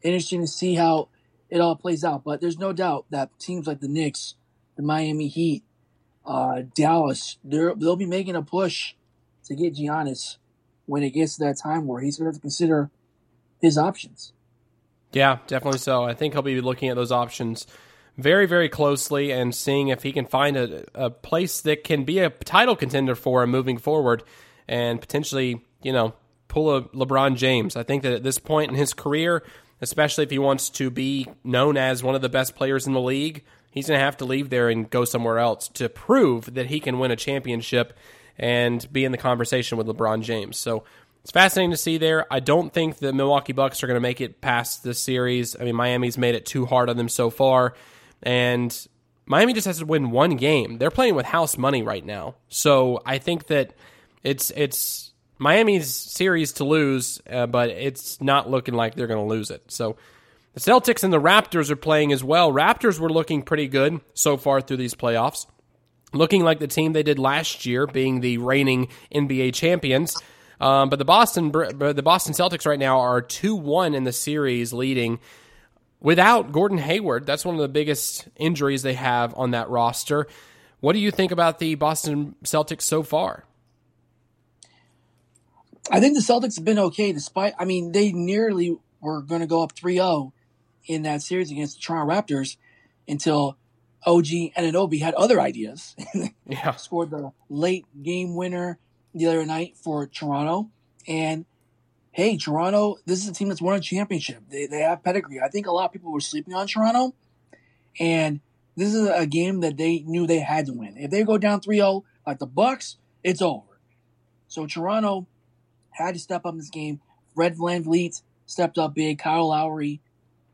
interesting to see how it all plays out. But there's no doubt that teams like the Knicks, the Miami Heat, uh, Dallas, they'll be making a push to get Giannis when it gets to that time where he's going to have to consider his options. yeah, definitely so. I think he'll be looking at those options very, very closely and seeing if he can find a, a place that can be a title contender for him moving forward, and potentially, you know, pull a LeBron James. I think that at this point in his career, especially if he wants to be known as one of the best players in the league. He's going to have to leave there and go somewhere else to prove that he can win a championship and be in the conversation with LeBron James. So it's fascinating to see there. I don't think the Milwaukee Bucks are going to make it past this series. I mean, Miami's made it too hard on them so far. And Miami just has to win one game. They're playing with house money right now. So I think that it's it's Miami's series to lose, uh, but it's not looking like they're going to lose it. So the Celtics and the Raptors are playing as well. Raptors were looking pretty good so far through these playoffs, looking like the team they did last year, being the reigning NBA champions. Um, but the Boston the Boston Celtics right now are two one in the series, leading without Gordon Hayward. That's one of the biggest injuries they have on that roster. What do you think about the Boston Celtics so far? I think the Celtics have been okay despite, I mean, they nearly were going to go up 3 0 in that series against the Toronto Raptors until OG and Anunoby had other ideas. yeah. (laughs) Scored the late game winner the other night for Toronto. And hey, Toronto, this is a team that's won a championship. They, they have pedigree. I think a lot of people were sleeping on Toronto. And this is a game that they knew they had to win. If they go down 3 0 like the Bucks, it's over. So Toronto had to step up in this game. Fred VanVleet stepped up big. Kyle Lowry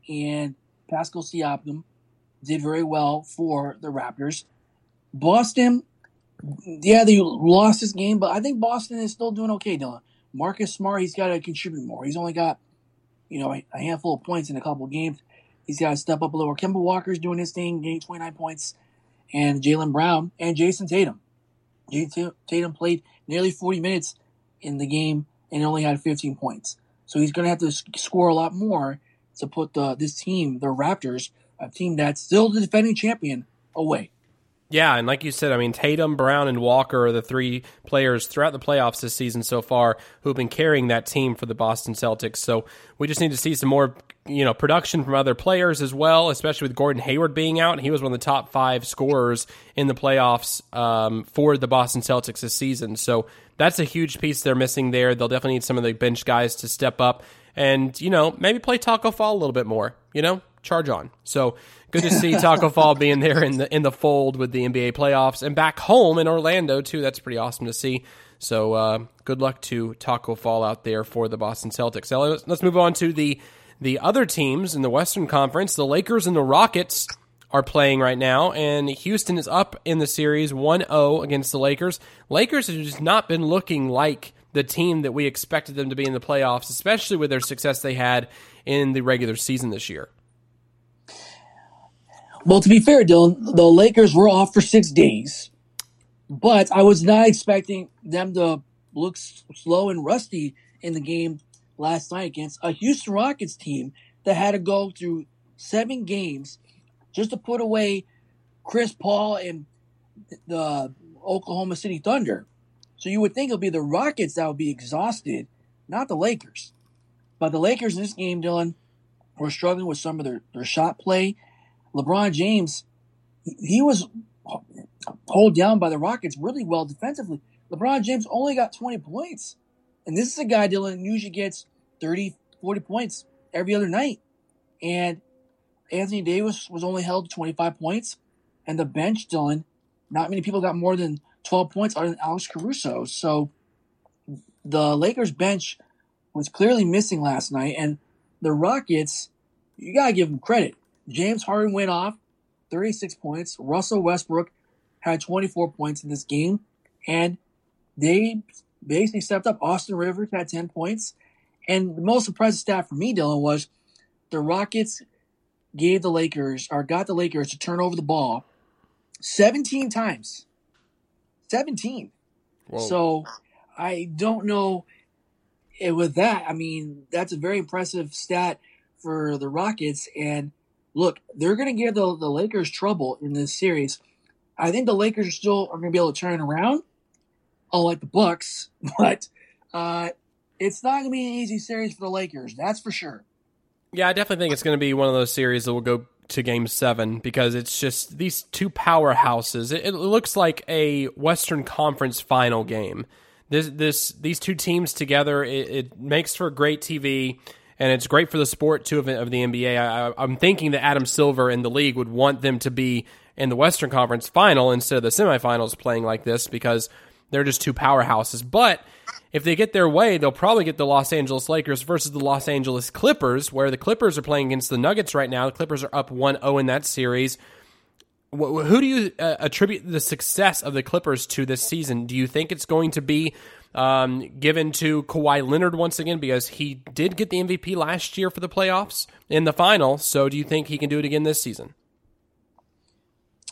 and Pascal Siakam did very well for the Raptors. Boston, yeah, they lost this game, but I think Boston is still doing okay, Dylan. Marcus Smart, he's got to contribute more. He's only got, you know, a, handful of points in a couple of games. He's got to step up a little. Kemba Walker's doing his thing, getting 29 points, and Jaylen Brown and Jayson Tatum. Jayson Tatum played nearly 40 minutes in the game and only had 15 points. So he's going to have to score a lot more to put the this team, the Raptors, a team that's still the defending champion, away. Yeah, and like you said, I mean, Tatum, Brown, and Walker are the three players throughout the playoffs this season so far who've been carrying that team for the Boston Celtics. So we just need to see some more, you know, production from other players as well, especially with Gordon Hayward being out. He was one of the top five scorers in the playoffs um, for the Boston Celtics this season. So that's a huge piece they're missing there. They'll definitely need some of the bench guys to step up and, you know, maybe play Taco Fall a little bit more, you know, charge on. So good to see Taco Fall being there in the in the fold with the NBA playoffs and back home in Orlando too. That's pretty awesome to see. So uh, good luck to Taco Fall out there for the Boston Celtics. Now let's, let's move on to the the other teams in the Western Conference. The Lakers and the Rockets are playing right now, and Houston is up in the series 1 0 against the Lakers. Lakers have just not been looking like the team that we expected them to be in the playoffs, especially with their success they had in the regular season this year. Well, to be fair, Dylan, the Lakers were off for six days, but I was not expecting them to look slow and rusty in the game last night against a Houston Rockets team that had to go through seven games just to put away Chris Paul and the Oklahoma City Thunder. So you would think it would be the Rockets that would be exhausted, not the Lakers. But the Lakers in this game, Dylan, were struggling with some of their, their shot play LeBron James, he was pulled down by the Rockets really well defensively. LeBron James only got 20 points. And this is a guy, Dylan, usually gets 30, 40 points every other night. And Anthony Davis was only held to 25 points. And the bench, Dylan, not many people got more than 12 points other than Alex Caruso. So the Lakers bench was clearly missing last night. And the Rockets, you got to give them credit. James Harden went off, 36 points. Russell Westbrook had 24 points in this game. And they basically stepped up. Austin Rivers had 10 points. And the most impressive stat for me, Dylan, was the Rockets gave the Lakers, or got the Lakers to turn over the ball 17 times. 17. Whoa. So I don't know. With that, I mean, that's a very impressive stat for the Rockets. And look, they're going to give the, the Lakers trouble in this series. I think the Lakers still are going to be able to turn around, unlike the Bucks, (laughs) but uh, it's not going to be an easy series for the Lakers. That's for sure. Yeah, I definitely think it's going to be one of those series that will go to game seven because it's just these two powerhouses. It, it, looks like a Western Conference final game. This, this, these two teams together, it, it makes for great TV and it's great for the sport too of, of the NBA. I, I'm thinking that Adam Silver and the league would want them to be in the Western Conference final instead of the semifinals playing like this because they're just two powerhouses. But if they get their way, they'll probably get the Los Angeles Lakers versus the Los Angeles Clippers, where the Clippers are playing against the Nuggets right now. The Clippers are up 1 0 in that series. Who do you uh, attribute the success of the Clippers to this season? Do you think it's going to be um, given to Kawhi Leonard once again because he did get the MVP last year for the playoffs in the final? So do you think he can do it again this season?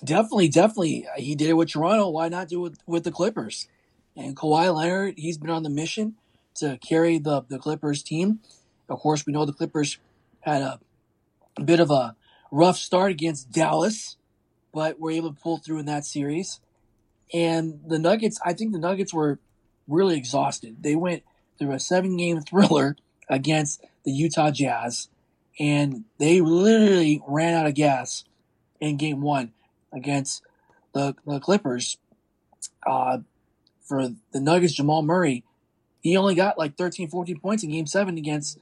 Definitely, definitely. He did it with Toronto. Why not do it with the Clippers? And Kawhi Leonard, he's been on the mission to carry the, the Clippers team. Of course, we know the Clippers had a, a bit of a rough start against Dallas, but were able to pull through in that series. And the Nuggets, I think the Nuggets were really exhausted. They went through a seven game thriller against the Utah Jazz, and they literally ran out of gas in game one against the, the Clippers. Uh, for the Nuggets, Jamal Murray, he only got like 13, 14 points in game seven against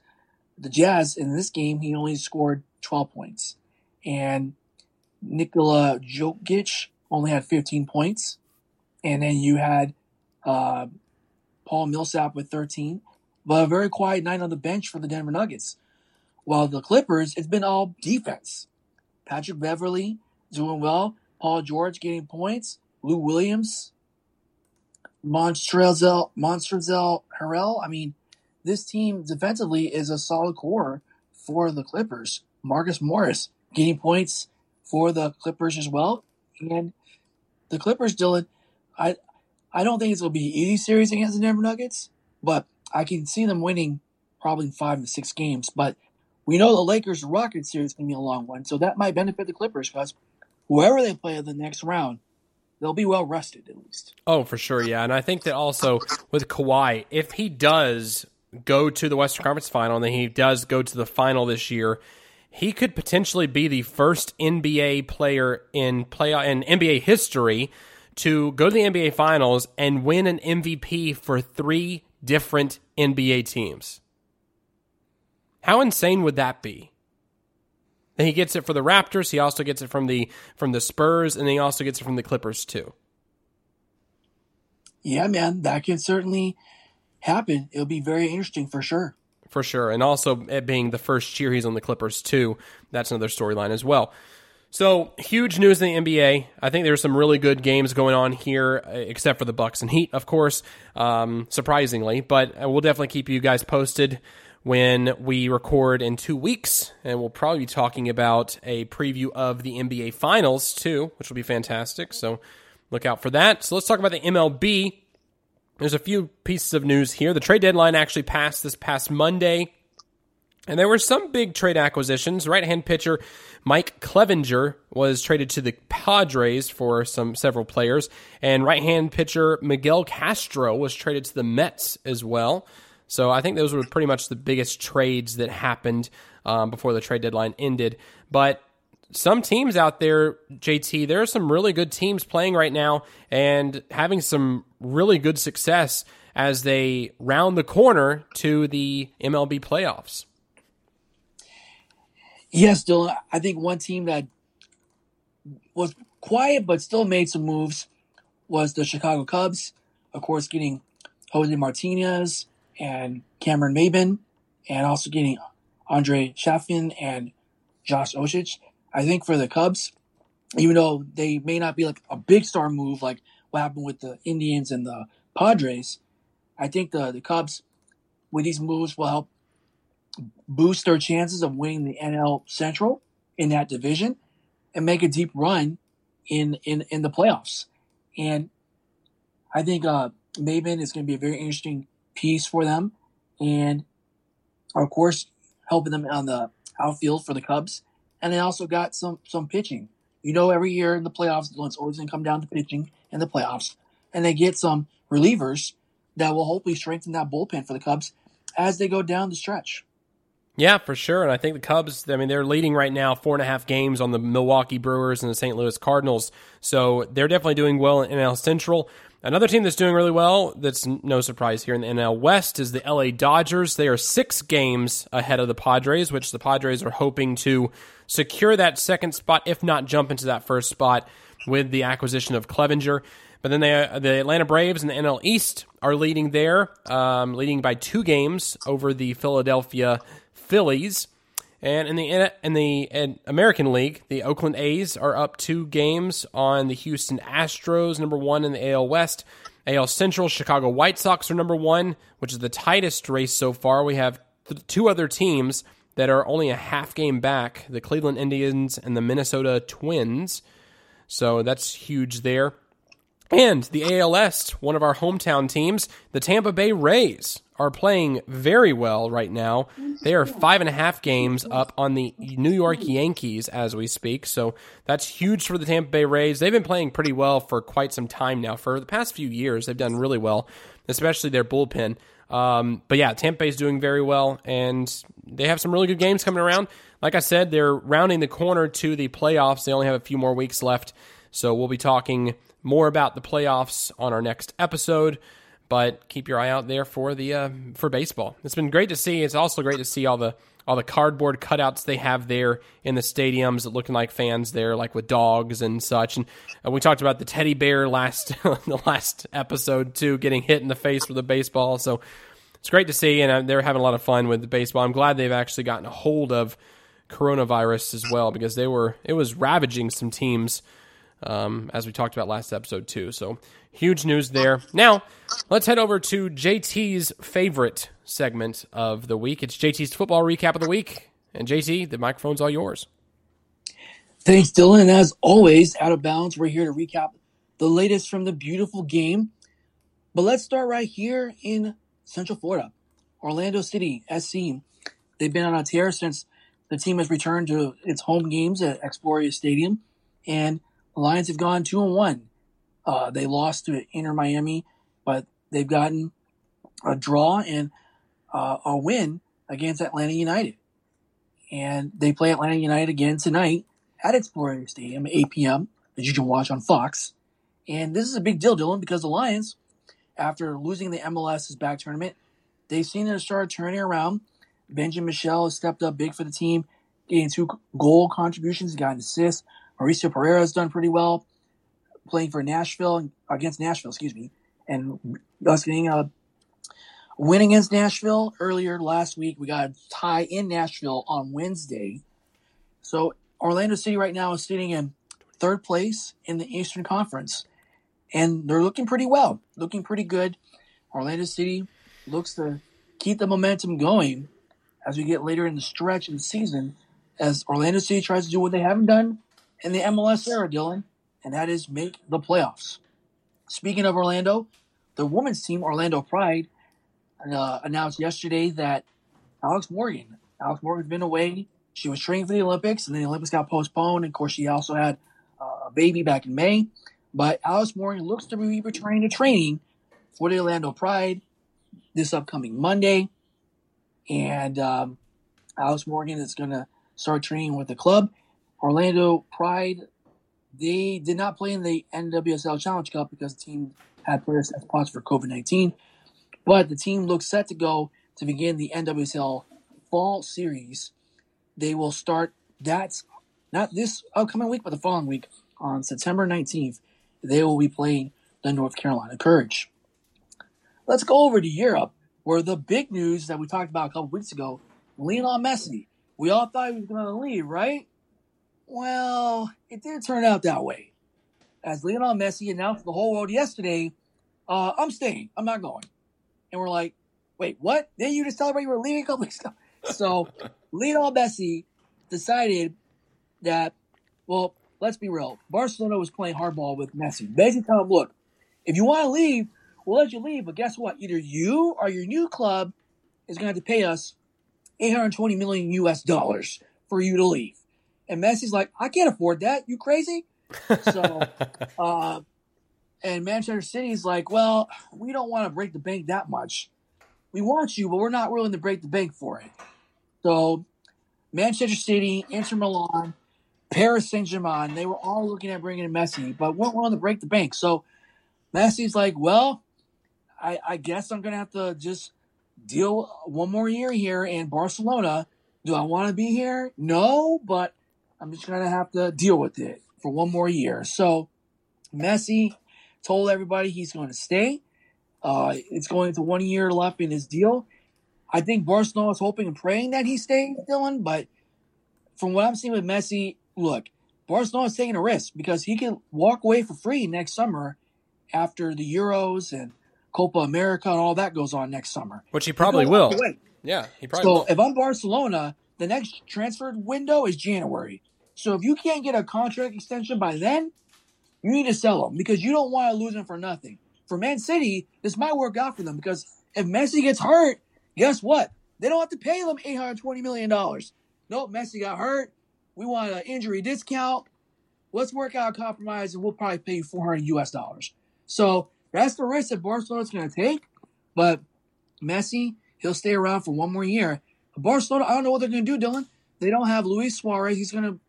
the Jazz. In this game, he only scored 12 points. And Nikola Jokic only had 15 points. And then you had uh, Paul Millsap with 13. But a very quiet night on the bench for the Denver Nuggets. While the Clippers, it's been all defense. Patrick Beverley doing well. Paul George getting points. Lou Williams, Montrezl, Harrell. I mean, this team defensively is a solid core for the Clippers. Marcus Morris getting points for the Clippers as well. And the Clippers, Dylan, I I don't think it's going to be an easy series against the Denver Nuggets, but I can see them winning probably five to six games. But we know the Lakers Rockets series is going to be a long one, so that might benefit the Clippers because whoever they play in the next round, they'll be well rested at least. Oh, for sure, yeah. And I think that also with Kawhi, if he does go to the Western Conference final and then he does go to the final this year, he could potentially be the first NBA player in play in NBA history to go to the NBA finals and win an MVP for three different NBA teams. How insane would that be? And he gets it for the Raptors. He also gets it from the from the Spurs, and he also gets it from the Clippers too. Yeah, man, that can certainly happen. It'll be very interesting for sure. For sure, and also it being the first year he's on the Clippers too. That's another storyline as well. So huge news in the NBA. I think there's some really good games going on here, except for the Bucks and Heat, of course, um, surprisingly. But we'll definitely keep you guys posted when we record in two weeks. And we'll probably be talking about a preview of the NBA Finals, too, which will be fantastic. So look out for that. So let's talk about the MLB. There's a few pieces of news here. The trade deadline actually passed this past Monday. And there were some big trade acquisitions. Right hand pitcher Mike Clevinger was traded to the Padres for some several players, and right hand pitcher Miguel Castro was traded to the Mets as well. So I think those were pretty much the biggest trades that happened um, before the trade deadline ended. But some teams out there, JT, there are some really good teams playing right now and having some really good success as they round the corner to the MLB playoffs. Yes, Dylan. I think one team that was quiet but still made some moves was the Chicago Cubs. Of course, getting Jose Martinez, and Cameron Maybin, and also getting Andre Chafin and Josh Osich. I think for the Cubs, even though they may not be like a big star move like what happened with the Indians and the Padres, I think the, the Cubs with these moves will help boost their chances of winning the NL Central in that division and make a deep run in in, in the playoffs. And I think uh, Maybin is going to be a very interesting piece for them, and of course helping them on the outfield for the Cubs. And they also got some some pitching. You know, every year in the playoffs, it's always going to come down to pitching in the playoffs, and they get some relievers that will hopefully strengthen that bullpen for the Cubs as they go down the stretch. Yeah, for sure. And I think the Cubs, I mean, they're leading right now four and a half games on the Milwaukee Brewers and the St. Louis Cardinals. So they're definitely doing well in NL Central. Another team that's doing really well, that's no surprise here in the NL West, is the LA Dodgers. They are six games ahead of the Padres, which the Padres are hoping to secure that second spot, if not jump into that first spot with the acquisition of Clevinger. But then they, uh, the Atlanta Braves and the NL East are leading there, um, leading by two games over the Philadelphia Phillies. And in the in the in American League, the Oakland A's are up two games on the Houston Astros, number one in the AL West. AL Central, Chicago White Sox are number one, which is the tightest race so far. We have th- two other teams that are only a half game back: the Cleveland Indians and the Minnesota Twins. So that's huge there. And the ALS, one of our hometown teams, the Tampa Bay Rays, are playing very well right now. They are five and a half games up on the New York Yankees as we speak. So that's huge for the Tampa Bay Rays. They've been playing pretty well for quite some time now. For the past few years, they've done really well, especially their bullpen. Um, but yeah, Tampa Bay's doing very well, and they have some really good games coming around. Like I said, they're rounding the corner to the playoffs. They only have a few more weeks left. So we'll be talking more about the playoffs on our next episode. But keep your eye out there for the uh, for baseball. It's been great to see. It's also great to see all the all the cardboard cutouts they have there in the stadiums, looking like fans there, like with dogs and such. And uh, we talked about the teddy bear last (laughs) the last episode too, getting hit in the face with a baseball. So it's great to see, and uh, they're having a lot of fun with the baseball. I'm glad they've actually gotten a hold of coronavirus as well because they were it was ravaging some teams um, as we talked about last episode too. So huge news there. Now let's head over to JT's favorite segment of the week. It's JT's football recap of the week. And JT, the microphone's all yours. Thanks, Dylan. As always, out of bounds, we're here to recap the latest from the beautiful game. But let's start right here in Central Florida. Orlando City, SC. They've been on a tear since the team has returned to its home games at Exploria Stadium. And Lions have gone two and one. Uh, they lost to Inter Miami, but they've gotten a draw and uh, a win against Atlanta United. And they play Atlanta United again tonight at Exploria Stadium at 8 p.m. that you can watch on Fox. And this is a big deal, Dylan, because the Lions, after losing the MLS's back tournament, they've seen it start turning around. Benjamin Michel has stepped up big for the team, getting two goal contributions, got an assist. Mauricio Pereyra has done pretty well playing for Nashville against Nashville, excuse me, and us getting a win against Nashville earlier last week. We got a tie in Nashville on Wednesday. So Orlando City right now is sitting in third place in the Eastern Conference, and they're looking pretty well, looking pretty good. Orlando City looks to keep the momentum going as we get later in the stretch of the season, as Orlando City tries to do what they haven't done in the MLS era, Dylan, and that is make the playoffs. Speaking of Orlando, the women's team, Orlando Pride, uh, announced yesterday that Alex Morgan, Alex Morgan's been away. She was training for the Olympics, and then the Olympics got postponed. And of course, she also had uh, a baby back in May. But Alex Morgan looks to be returning to training for the Orlando Pride this upcoming Monday. And um, Alex Morgan is going to start training with the club. Orlando Pride, they did not play in the NWSL Challenge Cup because the team had players test positive for COVID 19. But the team looks set to go to begin the NWSL Fall Series. They will start that's not this upcoming week, but the following week on September 19th. They will be playing the North Carolina Courage. Let's go over to Europe, where the big news that we talked about a couple weeks ago Lionel Messi. We all thought he was going to leave, right? Well, it didn't turn out that way. As Lionel Messi announced to the whole world yesterday, uh, I'm staying. I'm not going. And we're like, wait, what? Then you just celebrate you were leaving a couple weeks ago. So (laughs) Lionel Messi decided that, well, let's be real. Barcelona was playing hardball with Messi. Basically tell him, look, if you want to leave, we'll let you leave. But guess what? Either you or your new club is going to have to pay us 820 million US dollars for you to leave. And Messi's like, I can't afford that. You crazy? So, (laughs) uh, and Manchester City's like, well, we don't want to break the bank that much. We want you, but we're not willing to break the bank for it. So Manchester City, Inter Milan, Paris Saint Germain, they were all looking at bringing in Messi, but weren't willing to break the bank. So Messi's like, well, I, I guess I'm going to have to just deal one more year here in Barcelona. Do I want to be here? No, but I'm just going to have to deal with it for one more year. So Messi told everybody he's going to stay. Uh, it's going to one year left in his deal. I think Barcelona is hoping and praying that he stays, Dylan. But from what I'm seeing with Messi, look, Barcelona is taking a risk because he can walk away for free next summer after the Euros and Copa America and all that goes on next summer. Which he probably he will. Yeah, he probably so will. if I'm Barcelona, the next transfer window is January. So if you can't get a contract extension by then, you need to sell him because you don't want to lose him for nothing. For Man City, this might work out for them because if Messi gets hurt, guess what? They don't have to pay them $820 million. Nope, Messi got hurt. We want an injury discount. Let's work out a compromise and we'll probably pay you 400 US dollars. So that's the risk that Barcelona's going to take. But Messi, he'll stay around for one more year. Barcelona, I don't know what they're going to do, Dylan. They don't have Luis Suarez. He's going to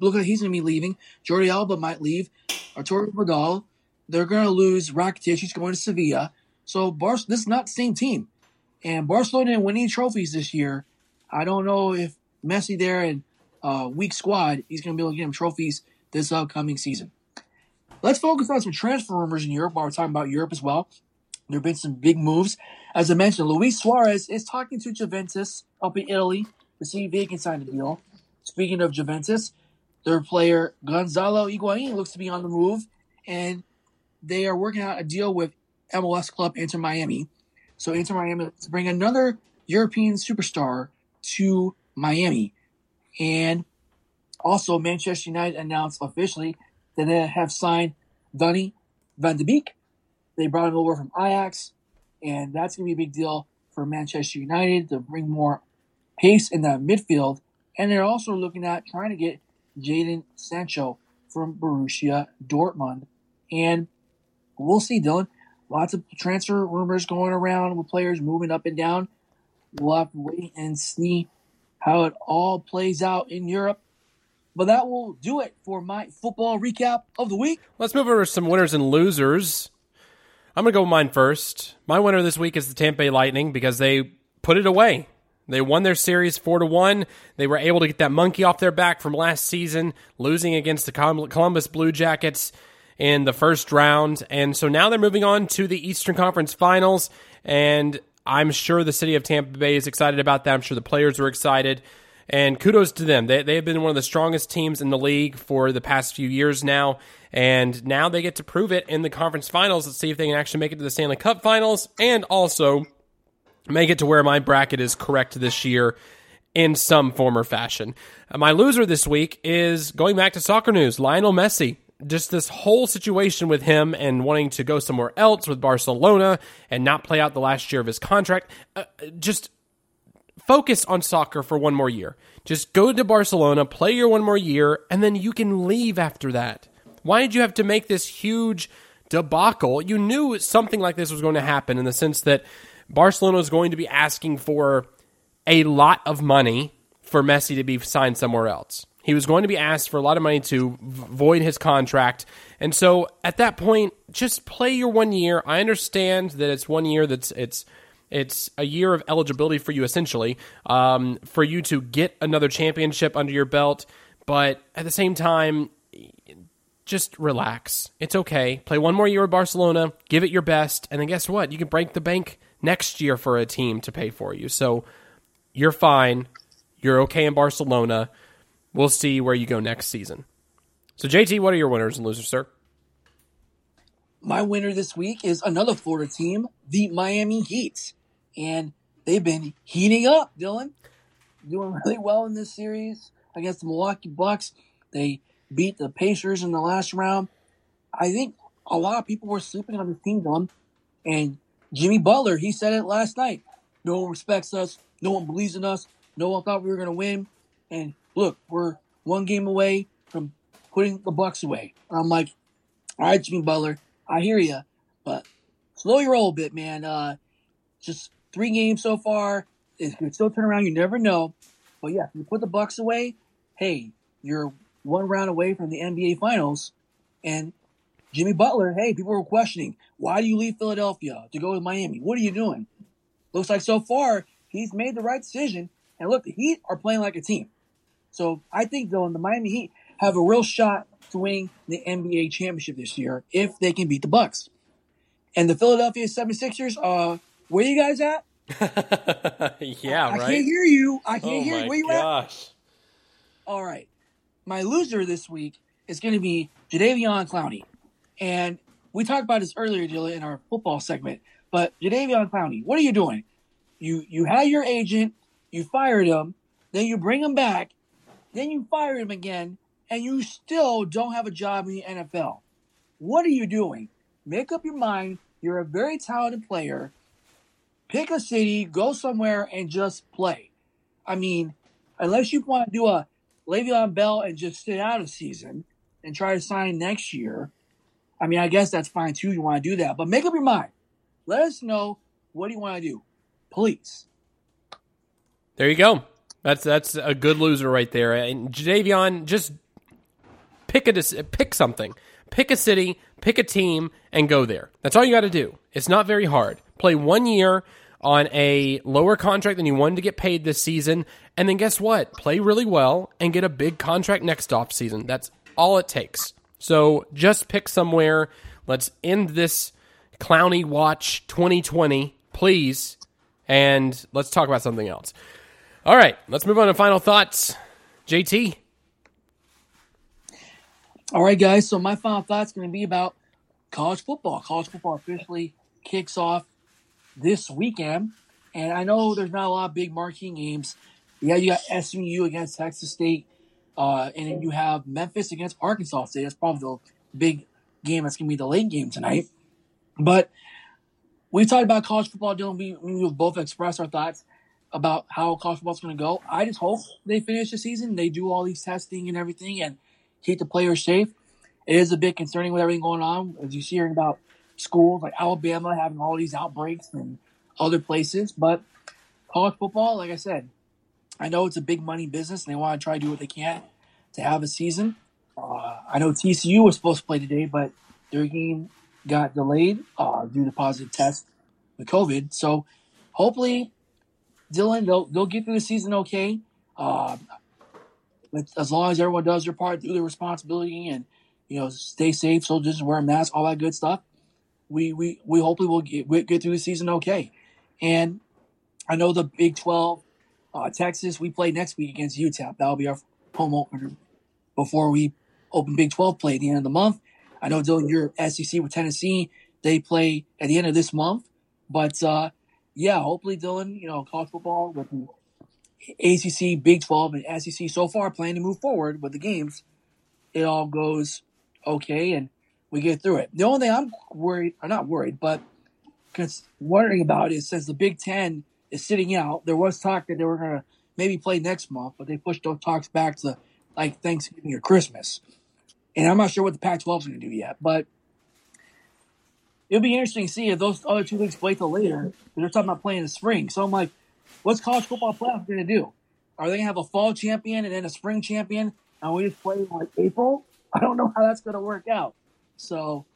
look like he's going to be leaving. Jordi Alba might leave. Arturo Vidal. They're going to lose Rakitic. He's going to Sevilla. So Bar- this is not the same team. And Barcelona didn't win any trophies this year. I don't know if Messi there and uh, weak squad, he's going to be able to get him trophies this upcoming season. Let's focus on some transfer rumors in Europe while we're talking about Europe as well. There have been some big moves. As I mentioned, Luis Suarez is talking to Juventus up in Italy to see if they can sign a deal. Speaking of Juventus, their player Gonzalo Higuain looks to be on the move, and they are working out a deal with MLS club Inter Miami. So Inter Miami to bring another European superstar to Miami. And also Manchester United announced officially that they have signed Donny van de Beek. They brought him over from Ajax, and that's going to be a big deal for Manchester United to bring more pace in the midfield. And they're also looking at trying to get Jadon Sancho from Borussia Dortmund. And we'll see, Dylan. Lots of transfer rumors going around with players moving up and down. We'll have to wait and see how it all plays out in Europe. But that will do it for my football recap of the week. Let's move over to some winners and losers. I'm going to go with mine first. My winner this week is the Tampa Bay Lightning because they put it away. They won their series 4 to 1. They were able to get that monkey off their back from last season, losing against the Columbus Blue Jackets in the first round. And so now they're moving on to the Eastern Conference Finals and I'm sure the city of Tampa Bay is excited about that. I'm sure the players are excited. And kudos to them. They, they have been one of the strongest teams in the league for the past few years now. And now they get to prove it in the conference finals. Let's see if they can actually make it to the Stanley Cup finals and also make it to where my bracket is correct this year in some form or fashion. My loser this week is going back to soccer news Lionel Messi. Just this whole situation with him and wanting to go somewhere else with Barcelona and not play out the last year of his contract. Uh, just focus on soccer for one more year. Just go to Barcelona, play your one more year, and then you can leave after that. Why did you have to make this huge debacle? You knew something like this was going to happen in the sense that Barcelona is going to be asking for a lot of money for Messi to be signed somewhere else. He was going to be asked for a lot of money to void his contract. And so at that point, just play your one year. I understand that it's one year that's it's it's a year of eligibility for you, essentially, um, for you to get another championship under your belt. But at the same time, just relax. It's okay. Play one more year with Barcelona, give it your best, and then guess what? You can break the bank next year for a team to pay for you. So you're fine. You're okay in Barcelona. We'll see where you go next season. So, JT, what are your winners and losers, sir? My winner this week is another Florida team, the Miami Heat and they've been heating up, Dylan. Doing really well in this series against the Milwaukee Bucks. They beat the Pacers in the last round. I think a lot of people were sleeping on this team, Dylan. And Jimmy Butler, he said it last night. No one respects us. No one believes in us. No one thought we were going to win. And look, we're one game away from putting the Bucks away. And I'm like, all right, Jimmy Butler, I hear you, but slow your roll a bit, man. Uh, just three games so far, it could still turn around. You never know. But yeah, you put the Bucks away, hey, you're one round away from the NBA Finals. And Jimmy Butler, hey, people were questioning why do you leave Philadelphia to go to Miami? What are you doing? Looks like so far he's made the right decision. And look, the Heat are playing like a team. So I think though, in the Miami Heat have a real shot to win the NBA championship this year if they can beat the Bucks. And the Philadelphia 76ers, uh, where you guys at? (laughs) yeah, I right. I can't hear you. I can't oh hear you. Where you at? gosh. All right. My loser this week is going to be Jadeveon Clowney. And we talked about this earlier, Dylan, in our football segment. But Jadeveon Clowney, what are you doing? You you had your agent, you fired him, then you bring him back, then you fire him again, and you still don't have a job in the NFL. What are you doing? Make up your mind. You're a very talented player. Pick a city, go somewhere, and just play. I mean, unless you want to do a Le'Veon Bell and just sit out a season and try to sign next year, I mean, I guess that's fine too. You want to do that, but make up your mind. Let us know what do you want to do, please. There you go. That's that's a good loser right there. And Jadeveon, just pick a pick something, pick a city, pick a team, and go there. That's all you got to do. It's not very hard. Play one year on a lower contract than you wanted to get paid this season, and then guess what? Play really well and get a big contract next off season. That's all it takes. So just pick somewhere. Let's end this Clowney Watch 2020, please, and let's talk about something else. All right, let's move on to final thoughts. JT. All right, guys. So my final thought's going to be about college football. College football officially kicks off this weekend, and I know there's not a lot of big marquee games. Yeah, you got SMU against Texas State, uh, and then you have Memphis against Arkansas State. That's probably the big game. That's going to be the late game tonight. But we talked about college football, Dylan. We, we both expressed our thoughts about how college football's going to go. I just hope they finish the season. They do all these testing and everything, and keep the players safe. It is a bit concerning with everything going on, as you hearing about schools like Alabama having all these outbreaks and other places. But college football, like I said, I know it's a big money business, and they want to try to do what they can to have a season. Uh, I know TCU was supposed to play today, but their game got delayed uh, due to positive test with COVID. So hopefully, Dylan, they'll they'll get through the season okay. Uh, as long as everyone does their part, do their responsibility, and you know, stay safe, distance, wear a mask, all that good stuff. We we we hopefully will get we get through the season okay. And I know the Big Twelve, uh, Texas, we play next week against UTEP. That'll be our home opener before we open Big Twelve play at the end of the month. I know Dylan, you're SEC with Tennessee. They play at the end of this month, but uh, yeah, hopefully, Dylan, you know, college football with ACC, Big 12, and SEC so far planning to move forward with the games, it all goes okay and we get through it. The only thing I'm worried, or not worried, but wondering about is since the Big Ten is sitting out, there was talk that they were going to maybe play next month, but they pushed those talks back to like Thanksgiving or Christmas. And I'm not sure what the Pac 12 is going to do yet, but it'll be interesting to see if those other two leagues play till later. They're talking about playing in the spring. So I'm like, what's college football playoff going to do? Are they going to have a fall champion and then a spring champion, and we just play in like April? I don't know how that's going to work out. So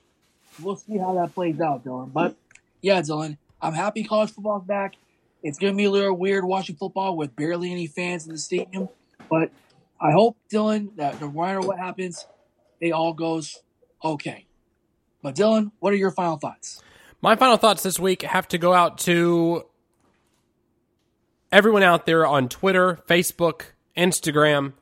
we'll see how that plays out, Dylan. But yeah, Dylan, I'm happy college football's back. It's to be a little weird watching football with barely any fans in the stadium, but I hope, Dylan, that no matter what happens, it all goes okay. But Dylan, what are your final thoughts? My final thoughts this week have to go out to everyone out there on Twitter, Facebook, Instagram,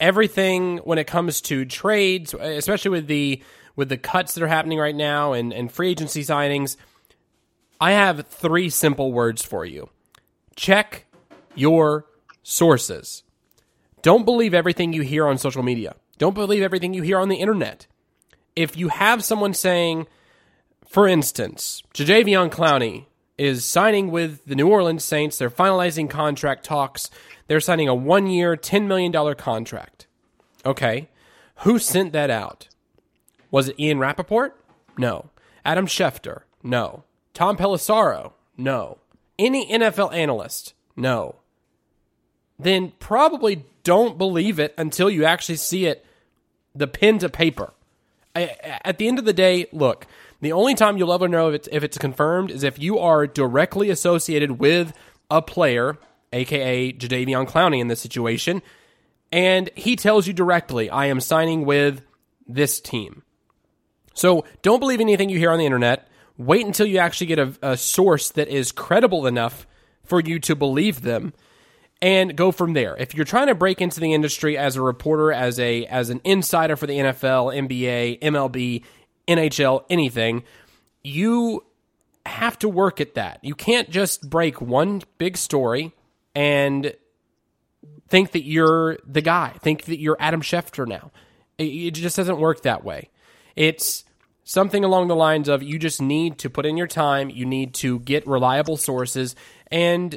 everything when it comes to trades, especially with the with the cuts that are happening right now and, and free agency signings. I have three simple words for you. Check your sources. Don't believe everything you hear on social media. Don't believe everything you hear on the internet. If you have someone saying, for instance, Jadeveon Clowney is signing with the New Orleans Saints, they're finalizing contract talks, they're signing a one year, $10 million contract. Okay. Who sent that out? Was it Ian Rapoport? No. Adam Schefter? No. Tom Pelissero? No. Any NFL analyst no, then probably don't believe it until you actually see it, the pen to paper. At the end of the day, look, the only time you'll ever know if it's, if it's confirmed is if you are directly associated with a player, aka Jadeveon Clowney in this situation, and he tells you directly, I am signing with this team. So don't believe anything you hear on the internet. Wait until you actually get a, a source that is credible enough for you to believe them and go from there. If you're trying to break into the industry as a reporter, as a as an insider for the NFL, NBA, MLB, NHL, anything, you have to work at that. You can't just break one big story and think that you're the guy. Think that you're Adam Schefter now. It, just doesn't work that way. It's something along the lines of you just need to put in your time, you need to get reliable sources, and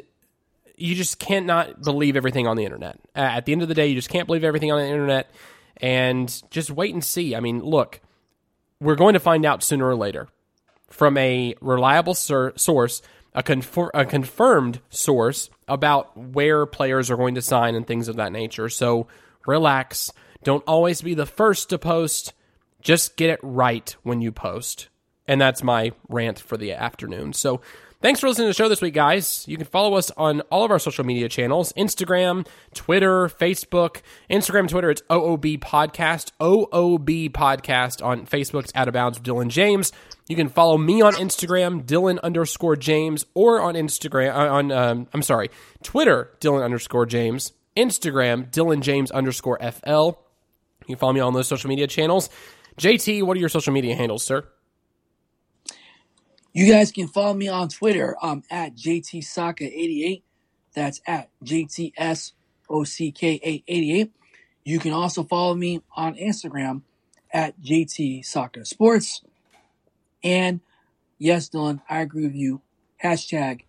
you just can't not believe everything on the internet. At the end of the day, you just can't believe everything on the internet, and just wait and see. I mean, look, we're going to find out sooner or later from a reliable sur- source, a, a confirmed source about where players are going to sign and things of that nature. So relax. Don't always be the first to post. Just get it right when you post. And that's my rant for the afternoon. So Thanks for listening to the show this week, guys. You can follow us on all of our social media channels Instagram, Twitter, Facebook. Instagram, Twitter, it's OOB Podcast. OOB Podcast on Facebook, it's Out of Bounds with Dylan James. You can follow me on Instagram, Dylan underscore James, or on Instagram, uh, on, um, I'm sorry, Twitter, Dylan underscore James. Instagram, Dylan James underscore FL. You can follow me on those social media channels. JT, what are your social media handles, sir? You guys can follow me on Twitter. I'm at JTSocka88. That's at JTSOCK888. You can also follow me on Instagram at JT Soccer Sports. And yes, Dylan, I agree with you. Hashtag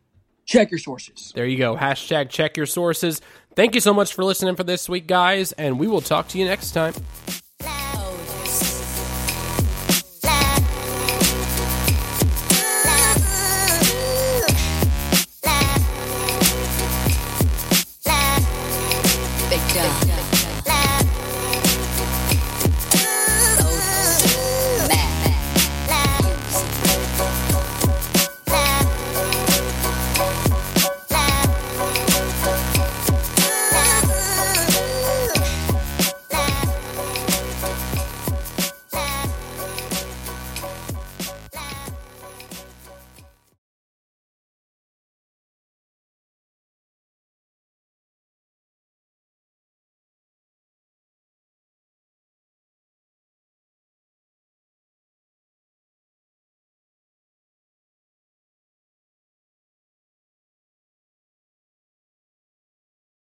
check your sources. There you go. Hashtag check your sources. Thank you so much for listening for this week, guys, and we will talk to you next time.